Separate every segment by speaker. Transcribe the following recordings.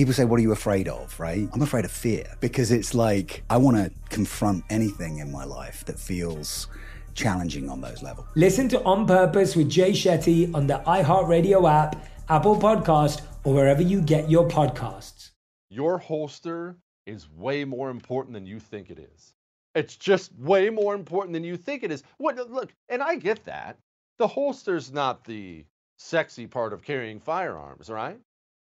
Speaker 1: People say, What are you afraid of? Right? I'm afraid of fear because it's like I want to confront anything in my life that feels challenging on those levels.
Speaker 2: Listen to On Purpose with Jay Shetty on the iHeartRadio app, Apple Podcast, or wherever you get your podcasts.
Speaker 3: Your holster is way more important than you think it is. It's just way more important than you think it is. What look, and I get that. The holster's not the sexy part of carrying firearms, right?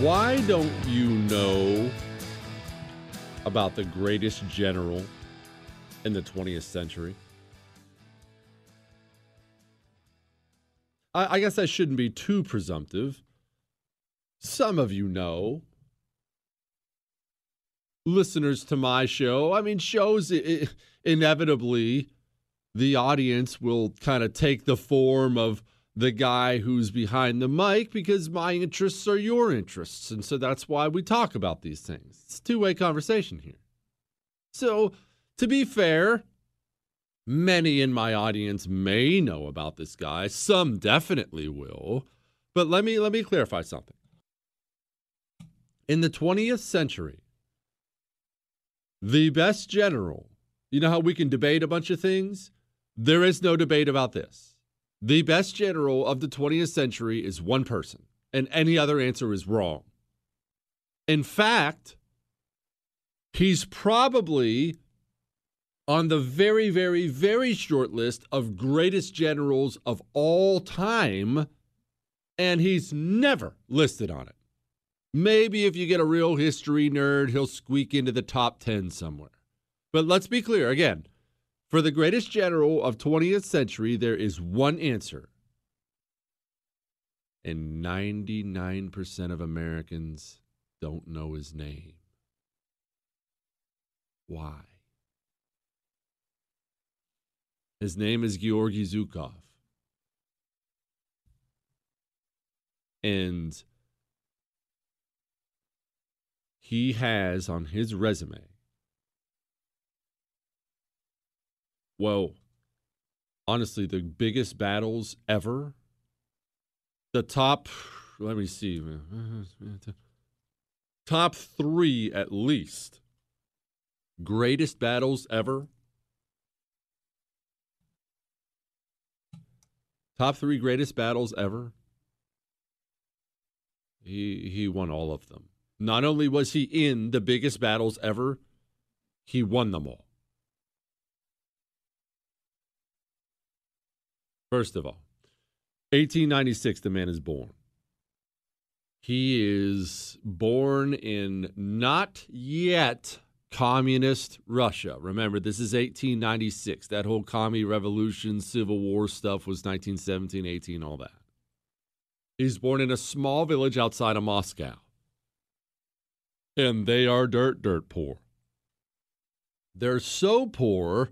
Speaker 4: Why don't you know about the greatest general in the 20th century? I, I guess I shouldn't be too presumptive. Some of you know. Listeners to my show, I mean, shows it, inevitably the audience will kind of take the form of the guy who's behind the mic because my interests are your interests. And so that's why we talk about these things. It's two way conversation here. So, to be fair, Many in my audience may know about this guy. Some definitely will. But let me let me clarify something. In the 20th century, the best general, you know how we can debate a bunch of things? There is no debate about this. The best general of the 20th century is one person, and any other answer is wrong. In fact, he's probably on the very, very, very short list of greatest generals of all time, and he's never listed on it. Maybe if you get a real history nerd, he'll squeak into the top 10 somewhere. But let's be clear again. For the greatest general of 20th century, there is one answer. And 99% of Americans don't know his name. Why? His name is Georgy Zhukov. And he has on his resume, well, honestly, the biggest battles ever. The top, let me see, top three at least greatest battles ever. Top three greatest battles ever. He he won all of them. Not only was he in the biggest battles ever, he won them all. First of all, 1896, the man is born. He is born in not yet communist Russia. Remember, this is 1896. That whole commie revolution, civil war stuff was 1917, 18, all that. He's born in a small village outside of Moscow. And they are dirt, dirt poor. They're so poor.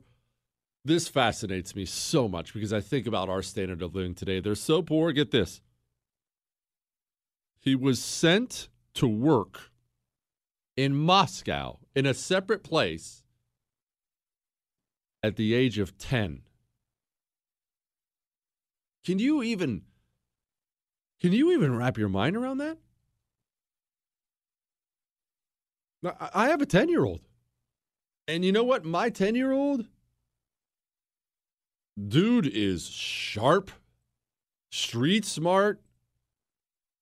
Speaker 4: This fascinates me so much because I think about our standard of living today. They're so poor. Get this. He was sent to work in Moscow in a separate place at the age of 10. Can you even can you even wrap your mind around that? I have a 10-year-old. And you know what? My 10-year-old dude is sharp, street smart,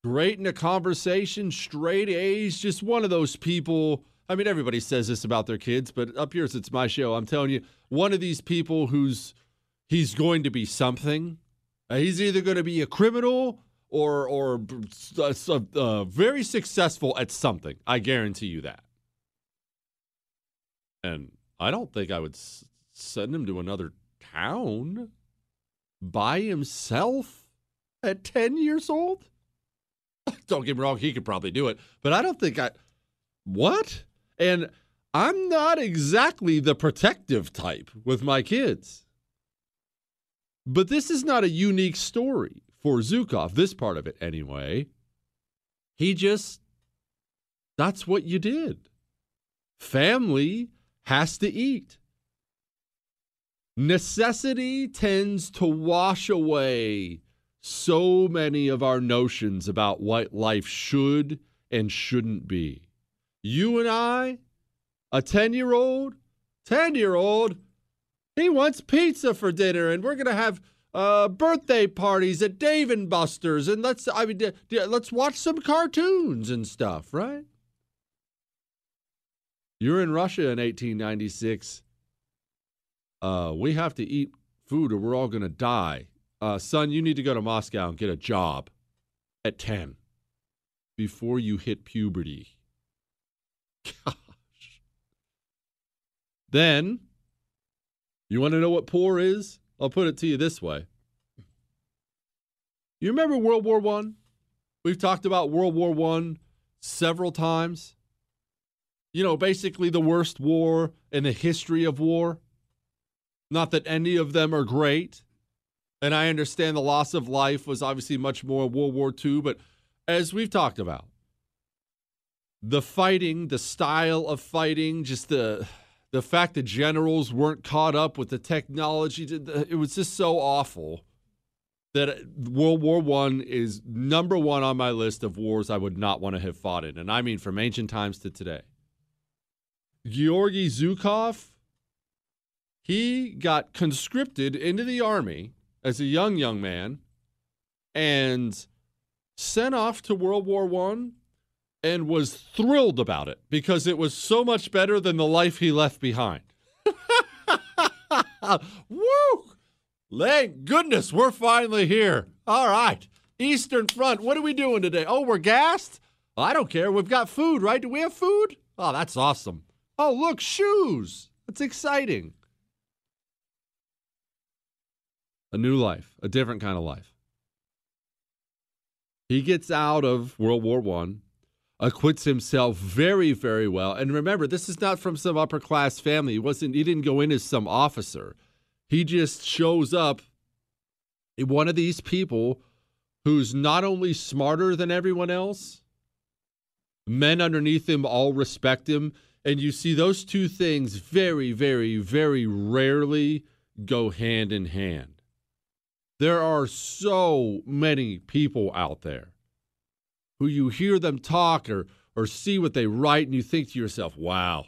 Speaker 4: great in a conversation, straight A's, just one of those people. I mean, everybody says this about their kids, but up here, since it's my show. I'm telling you, one of these people who's he's going to be something. Uh, he's either going to be a criminal or or uh, uh, very successful at something. I guarantee you that. And I don't think I would s- send him to another town by himself at 10 years old. Don't get me wrong, he could probably do it, but I don't think I. What? And I'm not exactly the protective type with my kids. But this is not a unique story for Zhukov, this part of it anyway. He just, that's what you did. Family has to eat. Necessity tends to wash away so many of our notions about what life should and shouldn't be. You and I, a 10 year old, 10 year old, he wants pizza for dinner, and we're going to have uh, birthday parties at Dave and Buster's, and let's I mean, let's watch some cartoons and stuff, right? You're in Russia in 1896. Uh, we have to eat food, or we're all going to die uh, son, you need to go to Moscow and get a job at 10 before you hit puberty. Gosh. Then, you want to know what poor is? I'll put it to you this way. You remember World War One? We've talked about World War One several times. You know, basically the worst war in the history of war. Not that any of them are great. And I understand the loss of life was obviously much more World War II, but as we've talked about, the fighting, the style of fighting, just the the fact that generals weren't caught up with the technology, it was just so awful that uh, World War One is number one on my list of wars I would not want to have fought in, and I mean from ancient times to today. Georgy Zhukov, he got conscripted into the army as a young young man and sent off to World War One and was thrilled about it because it was so much better than the life he left behind. Woo! Thank goodness we're finally here. All right. Eastern Front, what are we doing today? Oh, we're gassed? I don't care. We've got food, right? Do we have food? Oh, that's awesome. Oh, look, shoes. It's exciting. A new life, a different kind of life. He gets out of World War One, acquits himself very, very well. And remember, this is not from some upper class family. He wasn't. He didn't go in as some officer. He just shows up. One of these people who's not only smarter than everyone else, men underneath him all respect him. And you see those two things very, very, very rarely go hand in hand. There are so many people out there who you hear them talk or, or see what they write, and you think to yourself, wow,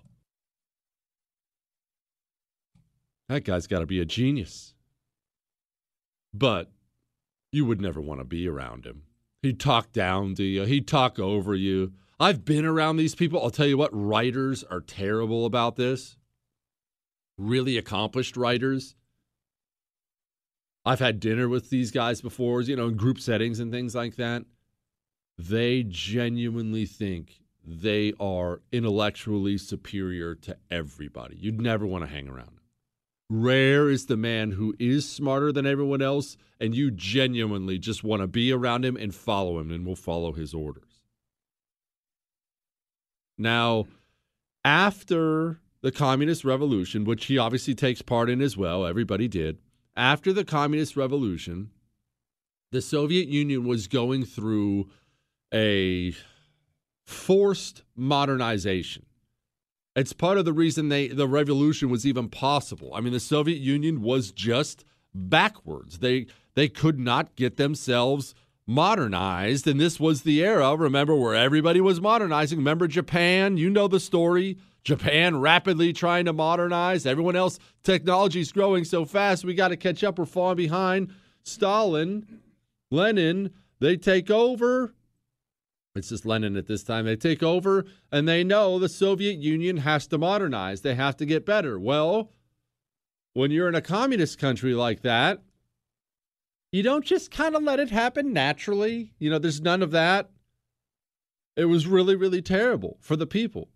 Speaker 4: that guy's got to be a genius. But you would never want to be around him. He'd talk down to you, he'd talk over you. I've been around these people. I'll tell you what, writers are terrible about this. Really accomplished writers. I've had dinner with these guys before, you know, in group settings and things like that. They genuinely think they are intellectually superior to everybody. You'd never want to hang around. Rare is the man who is smarter than everyone else, and you genuinely just want to be around him and follow him and will follow his orders. Now, after the Communist Revolution, which he obviously takes part in as well, everybody did. After the Communist Revolution, the Soviet Union was going through a forced modernization. It's part of the reason they the revolution was even possible. I mean, the Soviet Union was just backwards. They they could not get themselves modernized. And this was the era, remember, where everybody was modernizing. Remember Japan? You know the story. Japan rapidly trying to modernize. Everyone else, technology's growing so fast, we got to catch up. We're falling behind. Stalin, Lenin, they take over. It's just Lenin at this time. They take over and they know the Soviet Union has to modernize. They have to get better. Well, when you're in a communist country like that, you don't just kind of let it happen naturally. You know, there's none of that. It was really, really terrible for the people.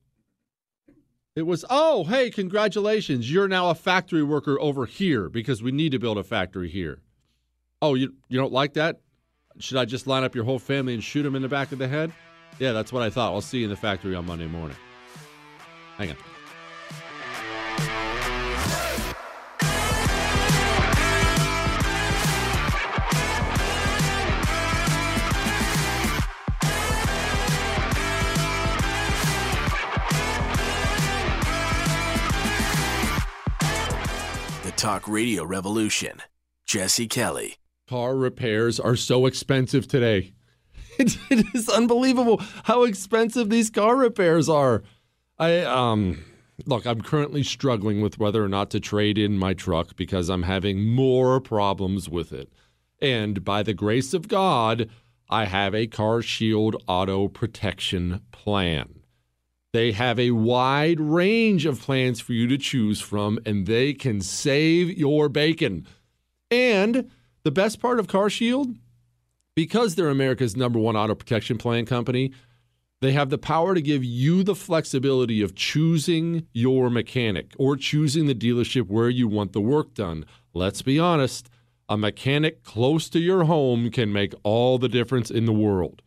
Speaker 4: It was, oh, hey, congratulations. You're now a factory worker over here because we need to build a factory here. Oh, you, you don't like that? Should I just line up your whole family and shoot them in the back of the head? Yeah, that's what I thought. I'll see you in the factory on Monday morning. Hang on.
Speaker 5: Talk Radio Revolution. Jesse Kelly.
Speaker 4: Car repairs are so expensive today. it is unbelievable how expensive these car repairs are. I um look, I'm currently struggling with whether or not to trade in my truck because I'm having more problems with it. And by the grace of God, I have a Car Shield auto protection plan. They have a wide range of plans for you to choose from, and they can save your bacon. And the best part of Car Shield, because they're America's number one auto protection plan company, they have the power to give you the flexibility of choosing your mechanic or choosing the dealership where you want the work done. Let's be honest, a mechanic close to your home can make all the difference in the world.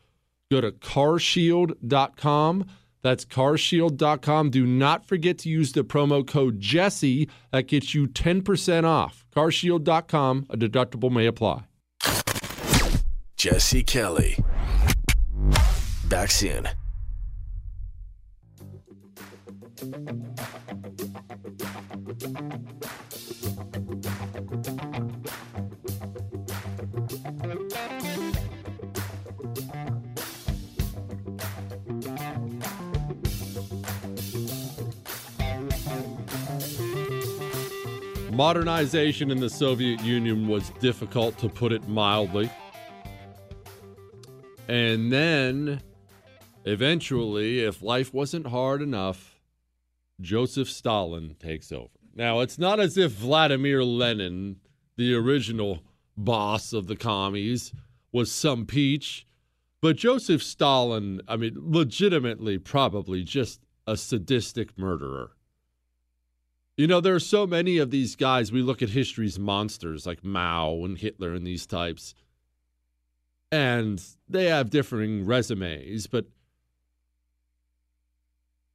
Speaker 4: Go to carshield.com that's carshield.com. Do not forget to use the promo code Jesse. That gets you 10% off. Carshield.com. A deductible may apply.
Speaker 5: Jesse Kelly. Back soon.
Speaker 4: Modernization in the Soviet Union was difficult, to put it mildly. And then, eventually, if life wasn't hard enough, Joseph Stalin takes over. Now, it's not as if Vladimir Lenin, the original boss of the commies, was some peach, but Joseph Stalin, I mean, legitimately, probably just a sadistic murderer. You know, there are so many of these guys. We look at history's monsters like Mao and Hitler and these types, and they have differing resumes, but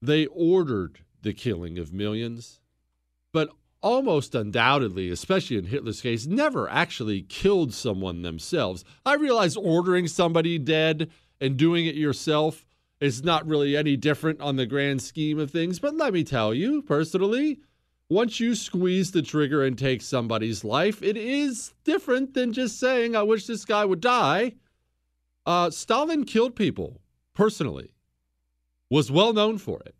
Speaker 4: they ordered the killing of millions, but almost undoubtedly, especially in Hitler's case, never actually killed someone themselves. I realize ordering somebody dead and doing it yourself is not really any different on the grand scheme of things, but let me tell you personally, once you squeeze the trigger and take somebody's life, it is different than just saying, I wish this guy would die. Uh, Stalin killed people personally, was well known for it.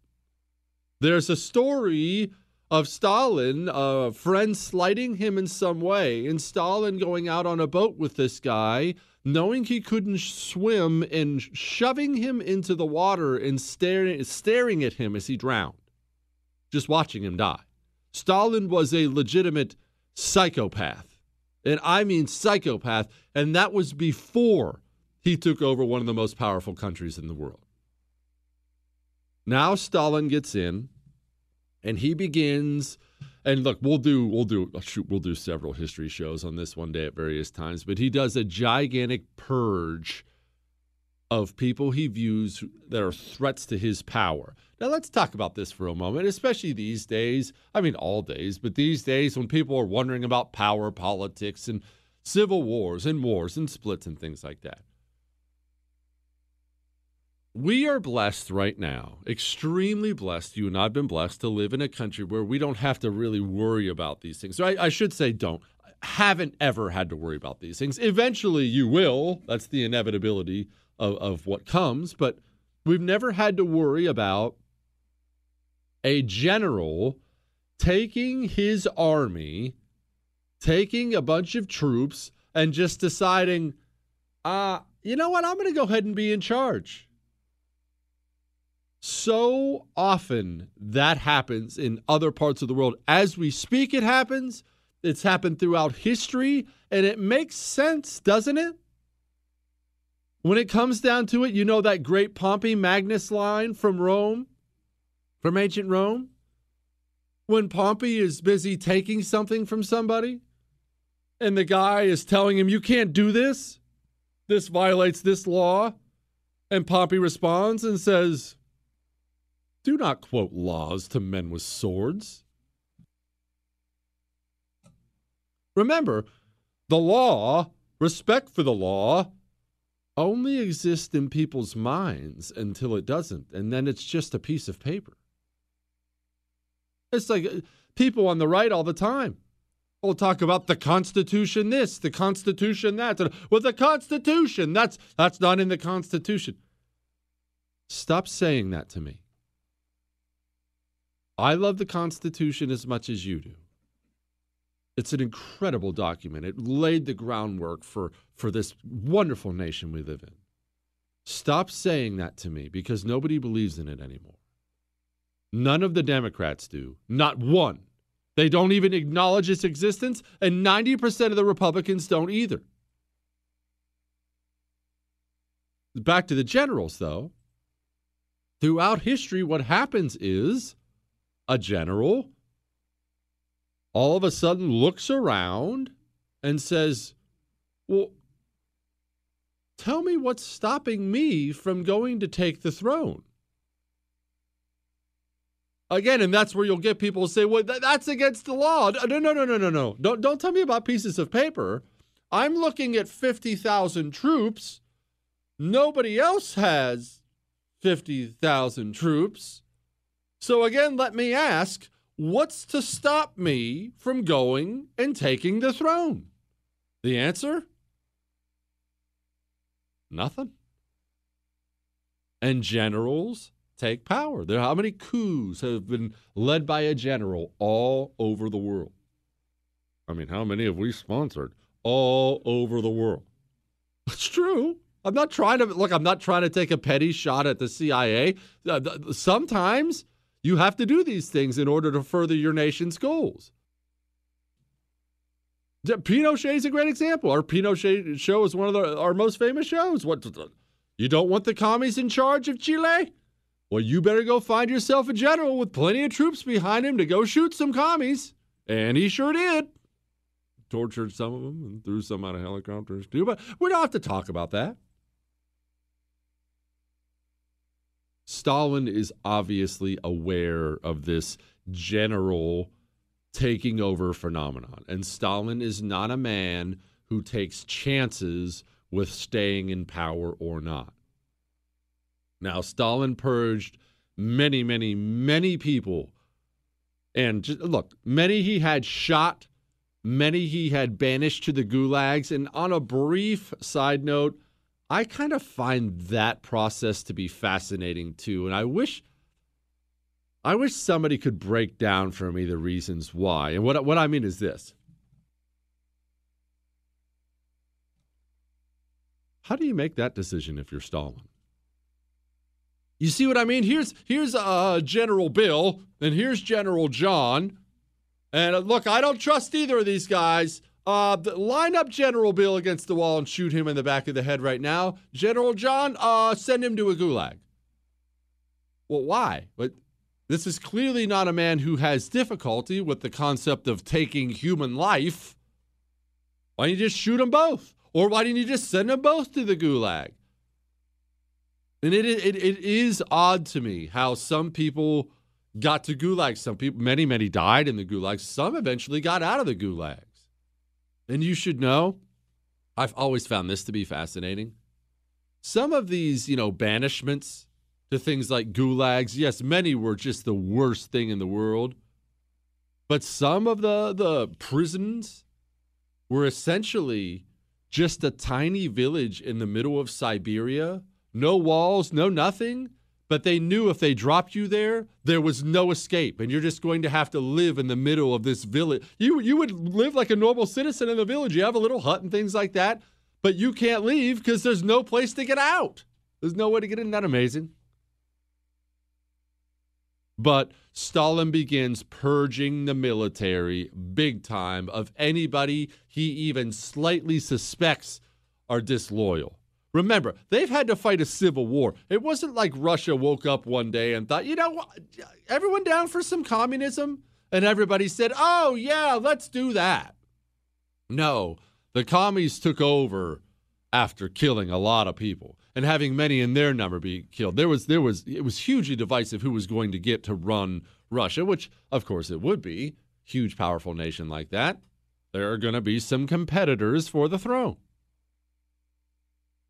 Speaker 4: There's a story of Stalin, a friend slighting him in some way, and Stalin going out on a boat with this guy, knowing he couldn't swim, and shoving him into the water and staring, staring at him as he drowned, just watching him die. Stalin was a legitimate psychopath. And I mean psychopath. And that was before he took over one of the most powerful countries in the world. Now Stalin gets in and he begins and look we'll do we'll do oh, shoot we'll do several history shows on this one day at various times but he does a gigantic purge of people he views that are threats to his power now let's talk about this for a moment especially these days i mean all days but these days when people are wondering about power politics and civil wars and wars and splits and things like that we are blessed right now, extremely blessed. You and I have been blessed to live in a country where we don't have to really worry about these things. So I, I, should say, don't. Haven't ever had to worry about these things. Eventually, you will. That's the inevitability of, of what comes. But we've never had to worry about a general taking his army, taking a bunch of troops, and just deciding, uh, you know what? I'm going to go ahead and be in charge so often that happens in other parts of the world. As we speak, it happens. It's happened throughout history, and it makes sense, doesn't it? When it comes down to it, you know that great Pompey Magnus line from Rome, from ancient Rome? When Pompey is busy taking something from somebody, and the guy is telling him, You can't do this, this violates this law. And Pompey responds and says, do not quote laws to men with swords. Remember, the law, respect for the law, only exists in people's minds until it doesn't, and then it's just a piece of paper. It's like uh, people on the right all the time will talk about the Constitution this, the Constitution that. Well, the Constitution, that's that's not in the Constitution. Stop saying that to me. I love the Constitution as much as you do. It's an incredible document. It laid the groundwork for, for this wonderful nation we live in. Stop saying that to me because nobody believes in it anymore. None of the Democrats do. Not one. They don't even acknowledge its existence, and 90% of the Republicans don't either. Back to the generals, though. Throughout history, what happens is a general all of a sudden looks around and says, Well, tell me what's stopping me from going to take the throne. Again, and that's where you'll get people say, well, that's against the law. No, no, no, no, no, no. Don't, don't tell me about pieces of paper. I'm looking at 50,000 troops. Nobody else has 50,000 troops. So again, let me ask what's to stop me from going and taking the throne? The answer? Nothing. And generals take power. There, how many coups have been led by a general all over the world? I mean, how many have we sponsored all over the world? It's true. I'm not trying to look. I'm not trying to take a petty shot at the CIA. Sometimes you have to do these things in order to further your nation's goals. Pinochet is a great example. Our Pinochet show is one of the, our most famous shows. What you don't want the commies in charge of Chile? Well, you better go find yourself a general with plenty of troops behind him to go shoot some commies. And he sure did. Tortured some of them and threw some out of helicopters too. But we don't have to talk about that. Stalin is obviously aware of this general taking over phenomenon. And Stalin is not a man who takes chances with staying in power or not. Now, Stalin purged many, many, many people. And just, look, many he had shot, many he had banished to the gulags. And on a brief side note, I kind of find that process to be fascinating too. And I wish I wish somebody could break down for me the reasons why. And what what I mean is this. How do you make that decision if you're Stalin? You see what I mean? Here's here's uh, General Bill and here's General John. And uh, look, I don't trust either of these guys. Uh, line up General Bill against the wall and shoot him in the back of the head right now. General John, uh, send him to a gulag. Well, why? But this is clearly not a man who has difficulty with the concept of taking human life. Why don't you just shoot them both? Or why didn't you just send them both to the gulag? And it, it, it is odd to me how some people got to gulags. Some people, many, many died in the gulags. Some eventually got out of the gulags. And you should know, I've always found this to be fascinating. Some of these, you know, banishments to things like gulags, yes, many were just the worst thing in the world. But some of the, the prisons were essentially just a tiny village in the middle of Siberia. No walls, no nothing but they knew if they dropped you there, there was no escape, and you're just going to have to live in the middle of this village. You you would live like a normal citizen in the village. You have a little hut and things like that, but you can't leave because there's no place to get out. There's no way to get in. That amazing. But Stalin begins purging the military big time of anybody he even slightly suspects are disloyal. Remember, they've had to fight a civil war. It wasn't like Russia woke up one day and thought, you know, everyone down for some communism? And everybody said, oh, yeah, let's do that. No, the commies took over after killing a lot of people and having many in their number be killed. There was, there was, it was hugely divisive who was going to get to run Russia, which, of course, it would be. Huge, powerful nation like that. There are going to be some competitors for the throne.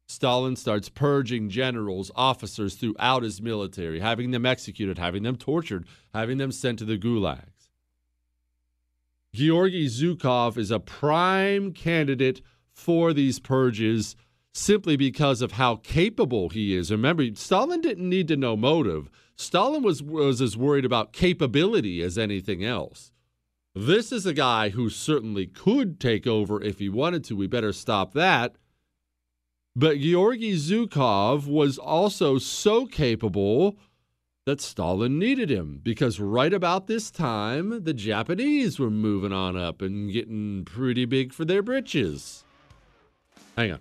Speaker 4: Stalin starts purging generals, officers throughout his military, having them executed, having them tortured, having them sent to the gulags. Georgy Zhukov is a prime candidate for these purges simply because of how capable he is. Remember, Stalin didn't need to know motive. Stalin was, was as worried about capability as anything else. This is a guy who certainly could take over if he wanted to. We better stop that. But Georgy Zhukov was also so capable that Stalin needed him because right about this time, the Japanese were moving on up and getting pretty big for their britches. Hang on.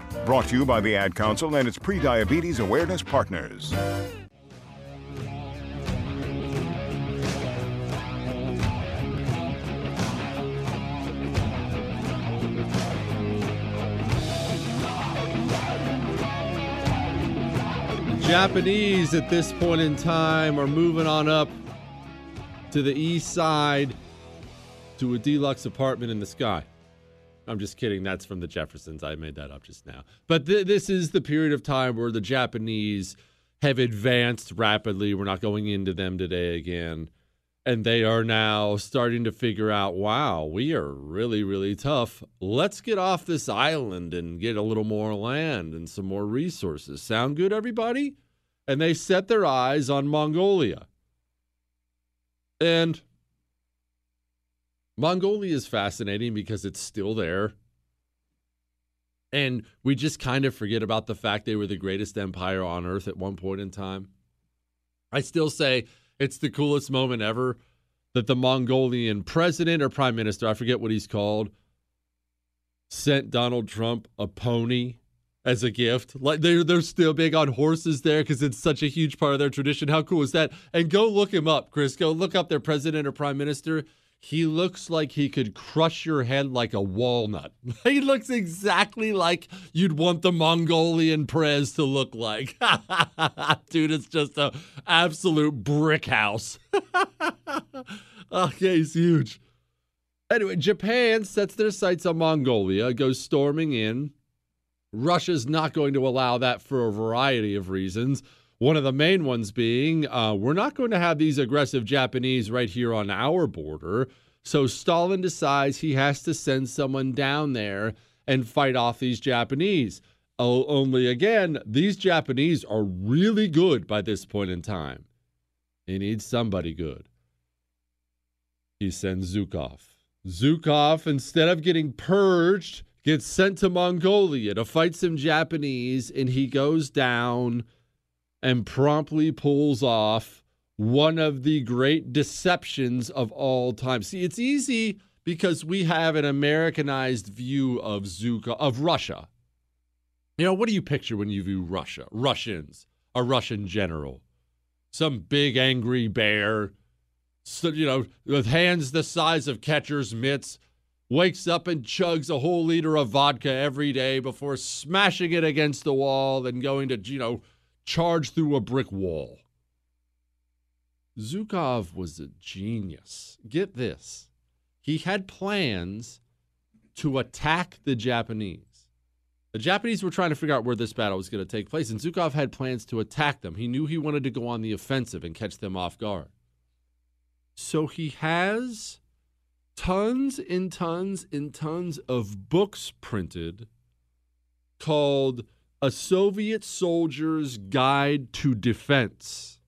Speaker 6: Brought to you by the Ad Council and its pre-diabetes awareness partners.
Speaker 4: The Japanese at this point in time are moving on up to the east side to a deluxe apartment in the sky. I'm just kidding. That's from the Jeffersons. I made that up just now. But th- this is the period of time where the Japanese have advanced rapidly. We're not going into them today again. And they are now starting to figure out wow, we are really, really tough. Let's get off this island and get a little more land and some more resources. Sound good, everybody? And they set their eyes on Mongolia. And Mongolia is fascinating because it's still there. And we just kind of forget about the fact they were the greatest empire on earth at one point in time. I still say it's the coolest moment ever that the Mongolian president or prime minister, I forget what he's called, sent Donald Trump a pony as a gift. Like they're they're still big on horses there because it's such a huge part of their tradition. How cool is that? And go look him up, Chris. Go look up their president or prime minister. He looks like he could crush your head like a walnut. he looks exactly like you'd want the Mongolian prez to look like. Dude, it's just a absolute brick house. okay, he's huge. Anyway, Japan sets their sights on Mongolia, goes storming in. Russia's not going to allow that for a variety of reasons. One of the main ones being uh, we're not going to have these aggressive Japanese right here on our border. So Stalin decides he has to send someone down there and fight off these Japanese. Oh, only again, these Japanese are really good by this point in time. He needs somebody good. He sends Zhukov. Zhukov, instead of getting purged, gets sent to Mongolia to fight some Japanese, and he goes down and promptly pulls off one of the great deceptions of all time. See, it's easy because we have an Americanized view of Zuka of Russia. You know, what do you picture when you view Russia? Russians, a Russian general, some big angry bear, so, you know, with hands the size of catcher's mitts, wakes up and chugs a whole liter of vodka every day before smashing it against the wall and going to, you know, charge through a brick wall. Zhukov was a genius. Get this. He had plans to attack the Japanese. The Japanese were trying to figure out where this battle was going to take place, and Zhukov had plans to attack them. He knew he wanted to go on the offensive and catch them off guard. So he has tons and tons and tons of books printed called A Soviet Soldier's Guide to Defense.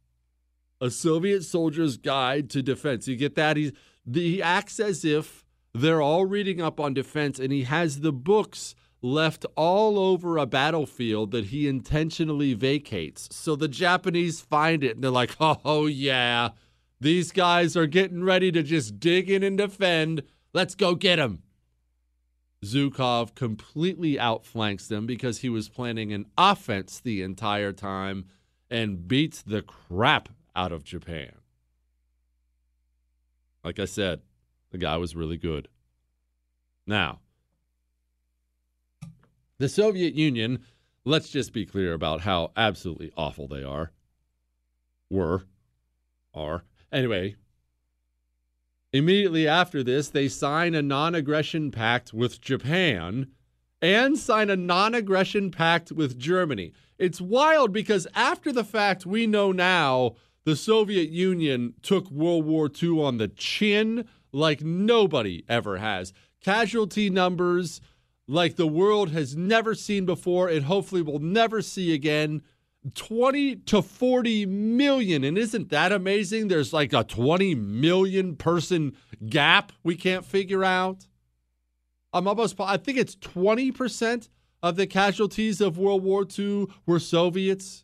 Speaker 4: A Soviet Soldier's Guide to Defense. You get that? He, he acts as if they're all reading up on defense, and he has the books left all over a battlefield that he intentionally vacates. So the Japanese find it and they're like, oh, yeah, these guys are getting ready to just dig in and defend. Let's go get them. Zhukov completely outflanks them because he was planning an offense the entire time and beats the crap out of Japan. Like I said, the guy was really good. Now, the Soviet Union, let's just be clear about how absolutely awful they are. Were, are. Anyway, immediately after this, they sign a non aggression pact with Japan and sign a non aggression pact with Germany. It's wild because after the fact, we know now the Soviet Union took World War II on the chin like nobody ever has. Casualty numbers like the world has never seen before and hopefully will never see again. 20 to 40 million. And isn't that amazing? There's like a 20 million person gap we can't figure out. I'm almost, I think it's 20% of the casualties of World War II were Soviets.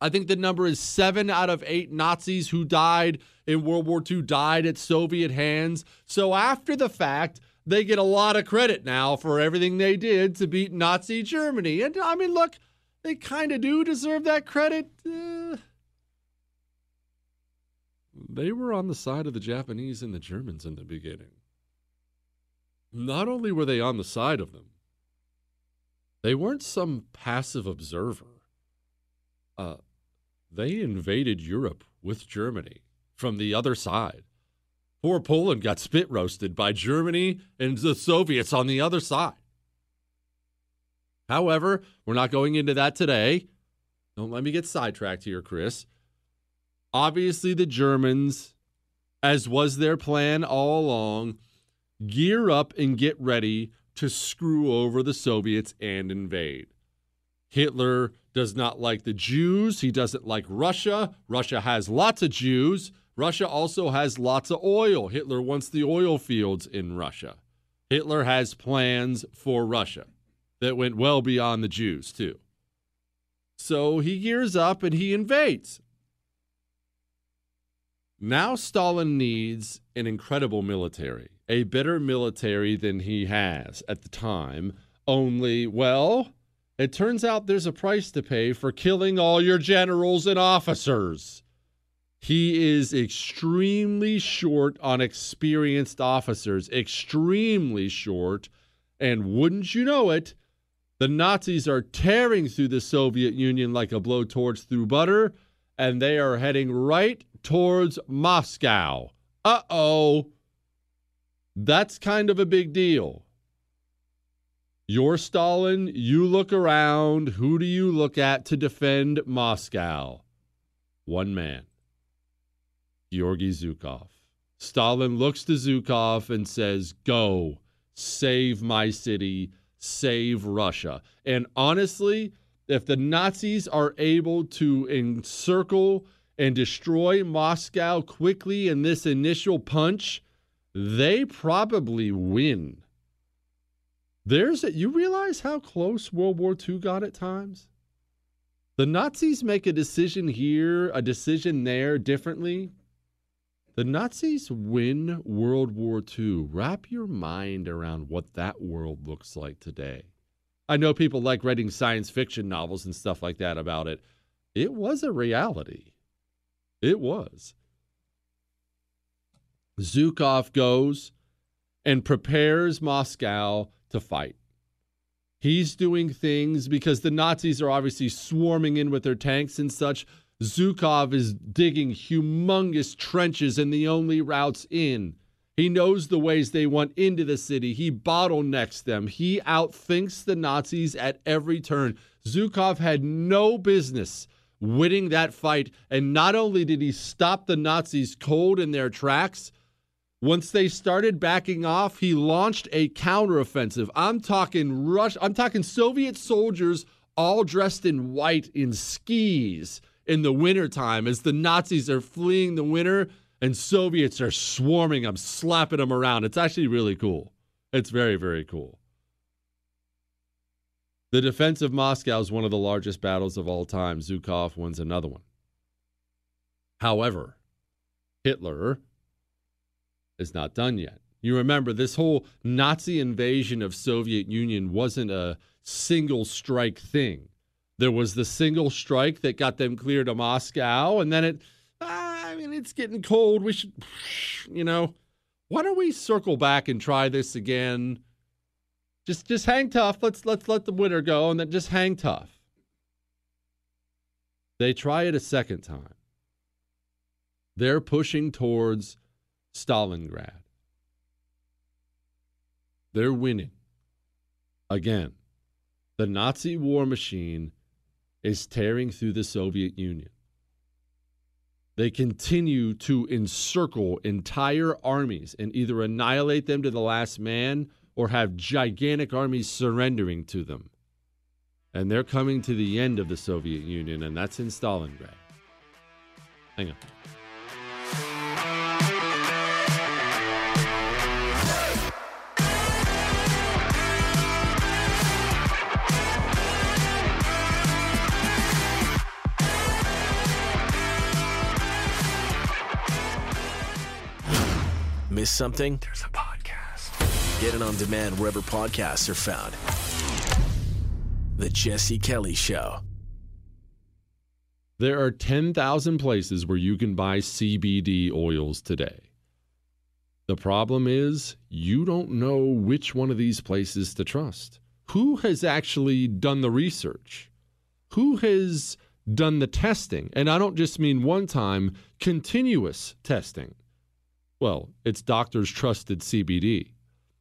Speaker 4: I think the number is seven out of eight Nazis who died in World War II died at Soviet hands. So after the fact, they get a lot of credit now for everything they did to beat Nazi Germany. And I mean, look, they kind of do deserve that credit. Uh, they were on the side of the Japanese and the Germans in the beginning. Not only were they on the side of them, they weren't some passive observer. Uh, they invaded Europe with Germany from the other side. Poor Poland got spit roasted by Germany and the Soviets on the other side. However, we're not going into that today. Don't let me get sidetracked here, Chris. Obviously, the Germans, as was their plan all along, gear up and get ready to screw over the Soviets and invade. Hitler does not like the Jews. He doesn't like Russia. Russia has lots of Jews. Russia also has lots of oil. Hitler wants the oil fields in Russia. Hitler has plans for Russia that went well beyond the Jews, too. So he gears up and he invades. Now Stalin needs an incredible military, a better military than he has at the time. Only, well, it turns out there's a price to pay for killing all your generals and officers. He is extremely short on experienced officers, extremely short. And wouldn't you know it, the Nazis are tearing through the Soviet Union like a blowtorch through butter, and they are heading right towards Moscow. Uh oh. That's kind of a big deal. You're Stalin, you look around. Who do you look at to defend Moscow? One man, Georgy Zhukov. Stalin looks to Zhukov and says, Go, save my city, save Russia. And honestly, if the Nazis are able to encircle and destroy Moscow quickly in this initial punch, they probably win. There's a, you realize how close World War II got at times? The Nazis make a decision here, a decision there differently. The Nazis win World War II. Wrap your mind around what that world looks like today. I know people like writing science fiction novels and stuff like that about it. It was a reality. It was. Zhukov goes and prepares Moscow to fight. He's doing things because the Nazis are obviously swarming in with their tanks and such. Zhukov is digging humongous trenches and the only routes in. He knows the ways they want into the city. He bottlenecks them. He outthinks the Nazis at every turn. Zhukov had no business winning that fight. And not only did he stop the Nazis cold in their tracks, once they started backing off, he launched a counteroffensive. I'm talking Rush, I'm talking Soviet soldiers all dressed in white in skis in the wintertime as the Nazis are fleeing the winter and Soviets are swarming them, slapping them around. It's actually really cool. It's very, very cool. The defense of Moscow is one of the largest battles of all time. Zhukov wins another one. However, Hitler is not done yet. You remember this whole Nazi invasion of Soviet Union wasn't a single strike thing. There was the single strike that got them clear to Moscow, and then it. I mean, it's getting cold. We should, you know, why don't we circle back and try this again? Just, just hang tough. Let's let's let the winter go, and then just hang tough. They try it a second time. They're pushing towards Stalingrad. They're winning. Again, the Nazi war machine is tearing through the Soviet Union. They continue to encircle entire armies and either annihilate them to the last man or have gigantic armies surrendering to them. And they're coming to the end of the Soviet Union, and that's in Stalingrad. Hang on.
Speaker 5: Miss something?
Speaker 7: There's a podcast.
Speaker 5: Get it on demand wherever podcasts are found. The Jesse Kelly Show.
Speaker 4: There are 10,000 places where you can buy CBD oils today. The problem is, you don't know which one of these places to trust. Who has actually done the research? Who has done the testing? And I don't just mean one time, continuous testing. Well, it's Doctors Trusted CBD.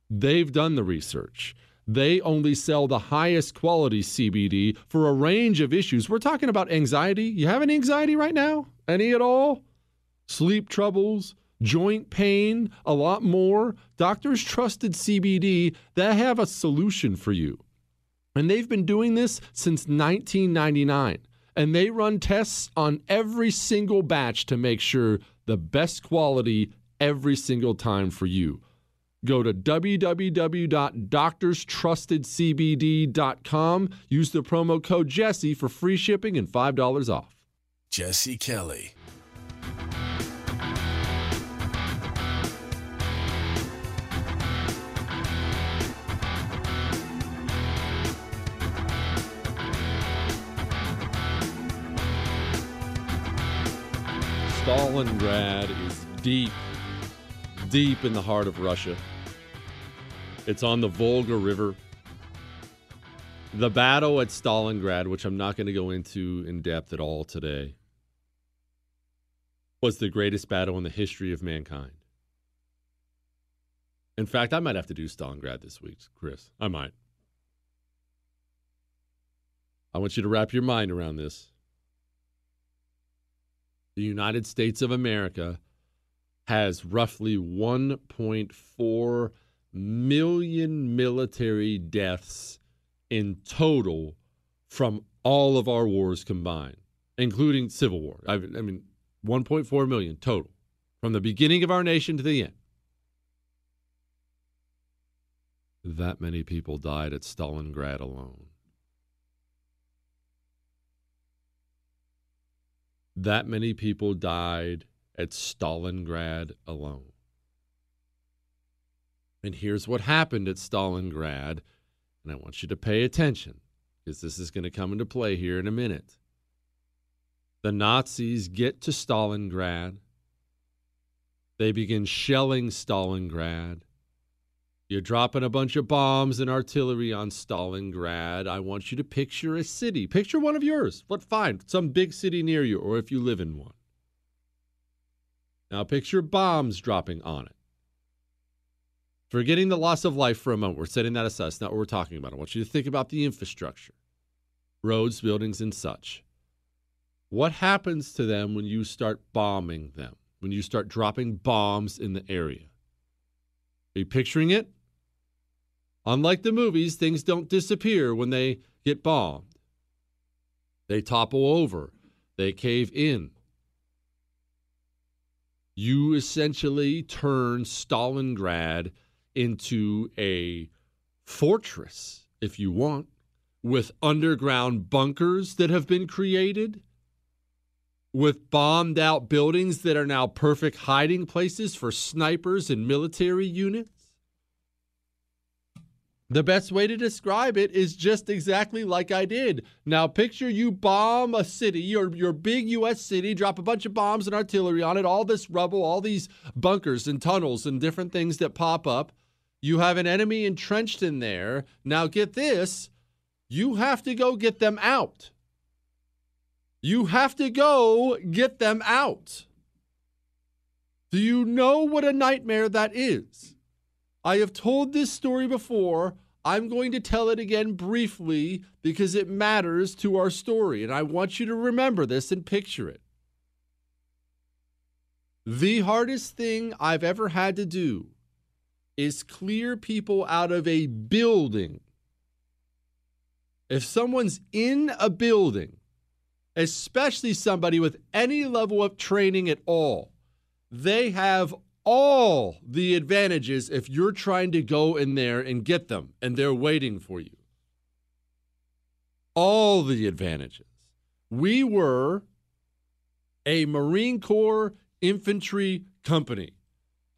Speaker 4: They've done the research. They only sell the highest quality CBD for a range of issues. We're talking about anxiety. You have any anxiety right now? Any at all? Sleep troubles, joint pain, a lot more. Doctors Trusted CBD, they have a solution for you. And they've been doing this since 1999. And they run tests on every single batch to make sure the best quality every single time for you. Go to www.doctorstrustedcbd.com. Use the promo code Jesse for free shipping and $5 off.
Speaker 5: Jesse Kelly.
Speaker 4: Stalingrad is deep, deep in the heart of Russia. It's on the Volga River. The battle at Stalingrad, which I'm not going to go into in depth at all today, was the greatest battle in the history of mankind. In fact, I might have to do Stalingrad this week, Chris. I might. I want you to wrap your mind around this. The United States of America has roughly 1.4 million military deaths in total from all of our wars combined, including Civil War. I, mean, 1.4 million total from the beginning of our nation to the end. That many people died at Stalingrad alone. That many people died at Stalingrad alone. And here's what happened at Stalingrad, and I want you to pay attention because this is going to come into play here in a minute. The Nazis get to Stalingrad. They begin shelling Stalingrad. You're dropping a bunch of bombs and artillery on Stalingrad. I want you to picture a city. Picture one of yours. What fine, some big city near you, or if you live in one. Now picture bombs dropping on it. Forgetting the loss of life for a moment, we're setting that aside. That's not what we're talking about. I want you to think about the infrastructure, roads, buildings, and such. What happens to them when you start bombing them? When you start dropping bombs in the area? Are you picturing it? Unlike the movies, things don't disappear when they get bombed. They topple over, they cave in. You essentially turn Stalingrad into a fortress, if you want, with underground bunkers that have been created, with bombed out buildings that are now perfect hiding places for snipers and military units. The best way to describe it is just exactly like I did. Now, picture you bomb a city, your, your big U.S. city, drop a bunch of bombs and artillery on it, all this rubble, all these bunkers and tunnels and different things that pop up. You have an enemy entrenched in there. Now, get this you have to go get them out. You have to go get them out. Do you know what a nightmare that is? I have told this story before. I'm going to tell it again briefly because it matters to our story, and I want you to remember this and picture it. The hardest thing I've ever had to do is clear people out of a building. If someone's in a building, especially somebody with any level of training at all, they have all the advantages if you're trying to go in there and get them and they're waiting for you. All the advantages. We were a Marine Corps infantry company.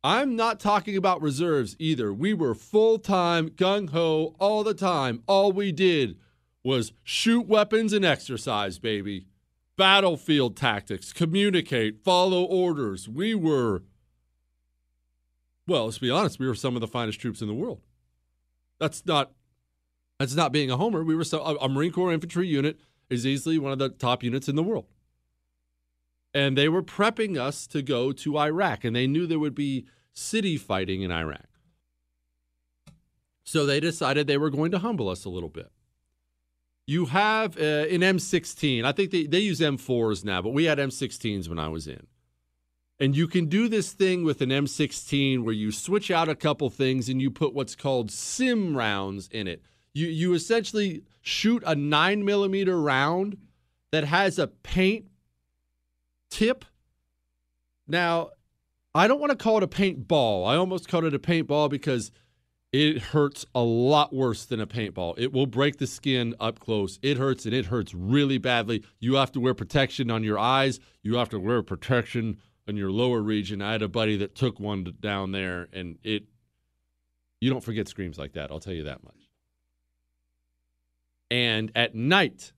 Speaker 4: I'm not talking about reserves either. We were full time, gung ho, all the time. All we did was shoot weapons and exercise, baby. Battlefield tactics, communicate, follow orders. We were, well, let's be honest, we were some of the finest troops in the world. That's not that's not being a homer. We were so a, Marine Corps infantry unit is easily one of the top units in the world. And they were prepping us to go to Iraq, and they knew there would be city fighting in Iraq. So they decided they were going to humble us a little bit. You have uh, an M16. I think they, they use M4s now, but we had M16s when I was in. And you can do this thing with an M16 where you switch out a couple things and you put what's called sim rounds in it. You, you essentially shoot a nine millimeter round that has a paint tip. Now, I don't want to call it a paintball. I almost called it a paintball because it hurts a lot worse than a paintball. It will break the skin up close. It hurts and it hurts really badly. You have to wear protection on your eyes. You have to wear protection in your lower region. I had a buddy that took one down there and it you don't forget screams like that. I'll tell you that much. And at night,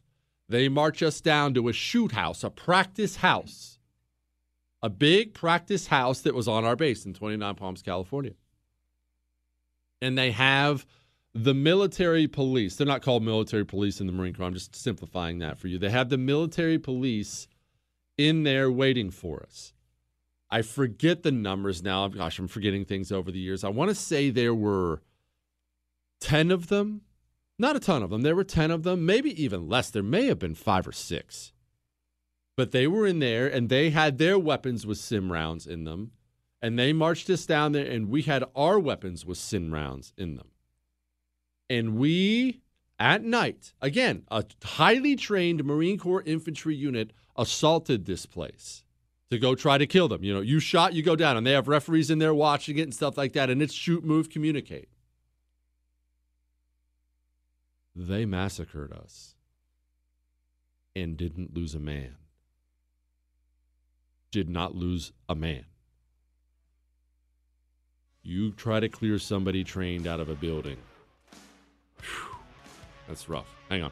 Speaker 4: they march us down to a shoot house, a practice house, a big practice house that was on our base in 29 Palms, California. And they have the military police. They're not called military police in the Marine Corps. I'm just simplifying that for you. They have the military police in there waiting for us. I forget the numbers now. Gosh, I'm forgetting things over the years. I want to say there were 10 of them. Not a ton of them. There were 10 of them, maybe even less. There may have been five or six. But they were in there and they had their weapons with sim rounds in them. And they marched us down there and we had our weapons with sim rounds in them. And we, at night, again, a highly trained Marine Corps infantry unit assaulted this place to go try to kill them. You know, you shot, you go down, and they have referees in there watching it and stuff like that, and it's shoot, move, communicate. They massacred us and didn't lose a man. Did not lose a man. You try to clear somebody trained out of a building. Whew, that's rough. Hang on.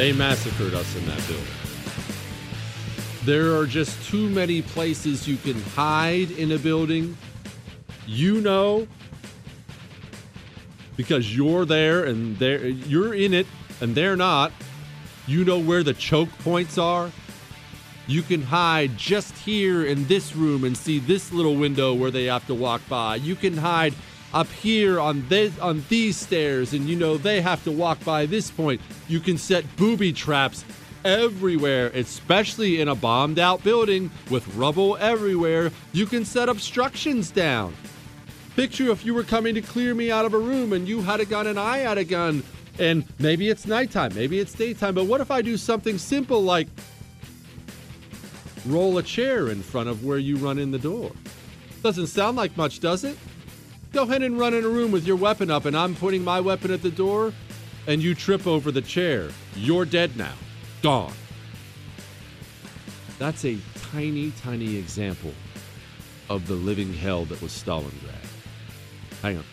Speaker 4: They massacred us in that building. There are just too many places you can hide in a building. You know, because you're there and there you're in it and they're not. You know where the choke points are. You can hide just here in this room and see this little window where they have to walk by. You can hide up here on this on these stairs and you know they have to walk by this point. You can set booby traps everywhere, especially in a bombed out building with rubble everywhere. You can set obstructions down. Picture if you were coming to clear me out of a room and you had a gun and I had a gun, and maybe it's nighttime, maybe it's daytime, but what if I do something simple like roll a chair in front of where you run in the door. Doesn't sound like much, does it? Go ahead and run in a room with your weapon up, and I'm putting my weapon at the door, and you trip over the chair. You're dead now. Gone. That's a tiny, tiny example of the living hell that was Stalingrad. Hang on.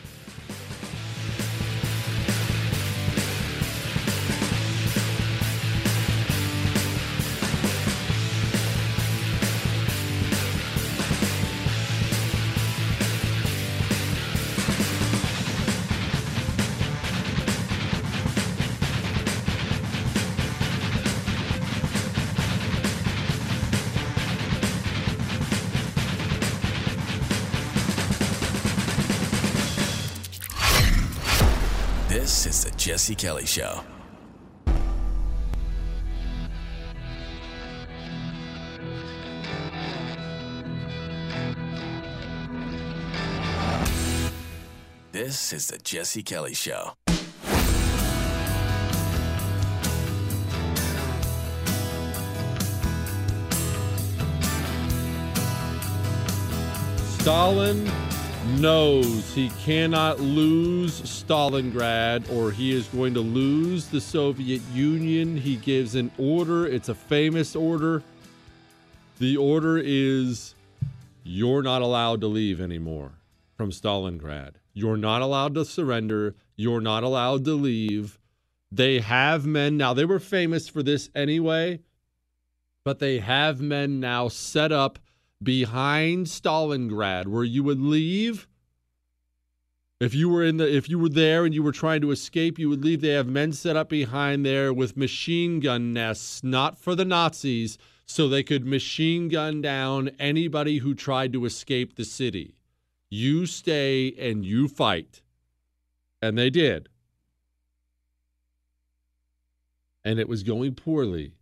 Speaker 5: Is Kelly Show. This is the Jesse Kelly Show.
Speaker 4: Stalin knows he cannot lose Stalingrad or he is going to lose the Soviet Union. He gives an order. It's a famous order. The order is you're not allowed to leave anymore from Stalingrad. You're not allowed to surrender. You're not allowed to leave. They have men now. They were famous for this anyway, but they have men now set up behind Stalingrad where you would leave? If you were in the if you were there and you were trying to escape you would leave. They have men set up behind there with machine gun nests not for the Nazis so they could machine gun down anybody who tried to escape the city. You stay and you fight. And they did. And it was going poorly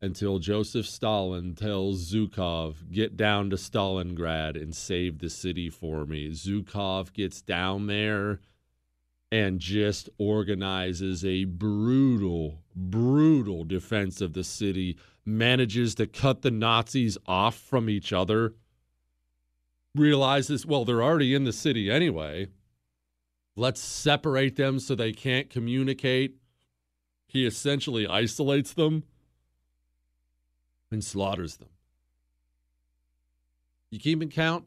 Speaker 4: until Joseph Stalin tells Zhukov, get down to Stalingrad and save the city for me. Zhukov gets down there and just organizes a brutal, brutal defense of the city, manages to cut the Nazis off from each other, realizes, well, they're already in the city anyway. Let's separate them so they can't communicate. He essentially isolates them and slaughters them. You keeping count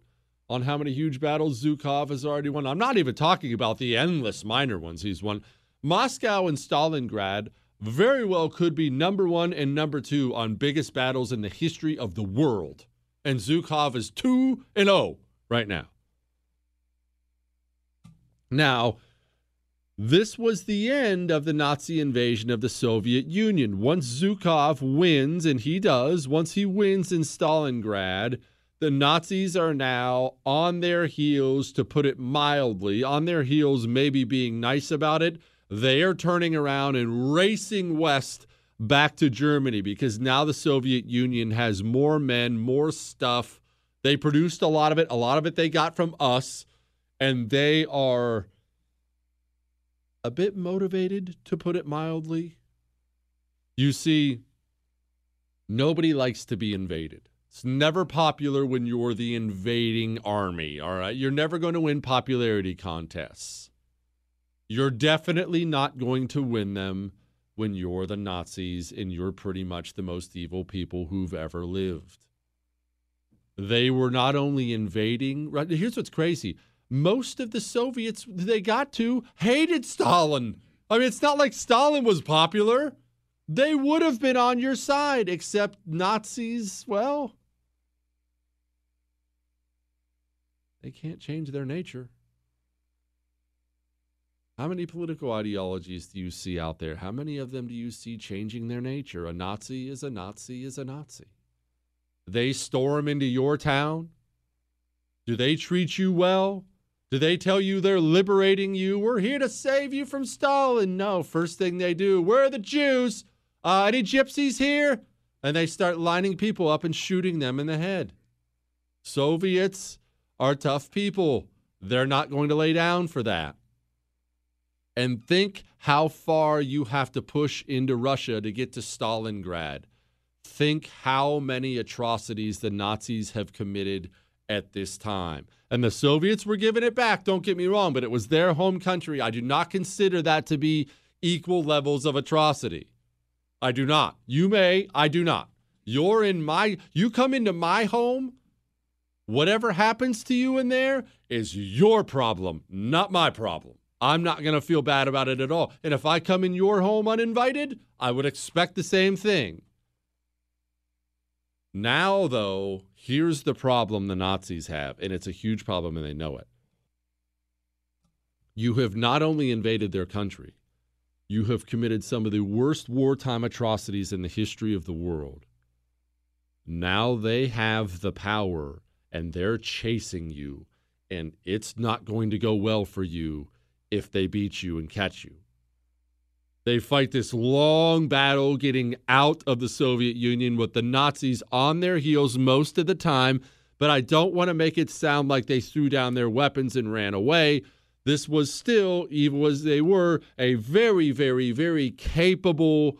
Speaker 4: on how many huge battles Zhukov has already won? I'm not even talking about the endless minor ones he's won. Moscow and Stalingrad very well could be number one and number two on biggest battles in the history of the world. And Zhukov is 2 and 0 right now. Now, this was the end of the Nazi invasion of the Soviet Union. Once Zhukov wins, and he does, once he wins in Stalingrad, the Nazis are now on their heels, to put it mildly, on their heels, maybe being nice about it. They are turning around and racing west back to Germany because now the Soviet Union has more men, more stuff. They produced a lot of it. A lot of it they got from us, and they are a bit motivated, to put it mildly. You see, nobody likes to be invaded. It's never popular when you're the invading army, all right? You're never going to win popularity contests. You're definitely not going to win them when you're the Nazis and you're pretty much the most evil people who've ever lived. They were not only invading, right? Here's what's crazy most of the Soviets they got to hated Stalin. I mean, it's not like Stalin was popular. They would have been on your side, except Nazis, well, they can't change their nature. How many political ideologies do you see out there? How many of them do you see changing their nature? A Nazi is a Nazi is a Nazi. They storm into your town. Do they treat you well? Do they tell you they're liberating you? We're here to save you from Stalin. No, first thing they do, where are the Jews? Uh, any gypsies here? And they start lining people up and shooting them in the head. Soviets are tough people. They're not going to lay down for that. And think how far you have to push into Russia to get to Stalingrad. think how many atrocities the Nazis have committed at this time. And the Soviets were giving it back, don't get me wrong, but it was their home country. I do not consider that to be equal levels of atrocity. I do not. You may, I do not. You're in my, you come into my home, whatever happens to you in there is your problem, not my problem. I'm not going to feel bad about it at all. And if I come in your home uninvited, I would expect the same thing. Now, though, here's the problem the Nazis have, and it's a huge problem and they know it. You have not only invaded their country, you have committed some of the worst wartime atrocities in the history of the world. Now they have the power and they're chasing you, and it's not going to go well for you if they beat you and catch you. They fight this long battle getting out of the Soviet Union with the Nazis on their heels most of the time, but I don't want to make it sound like they threw down their weapons and ran away. This was still, even as they were, a very, very, very capable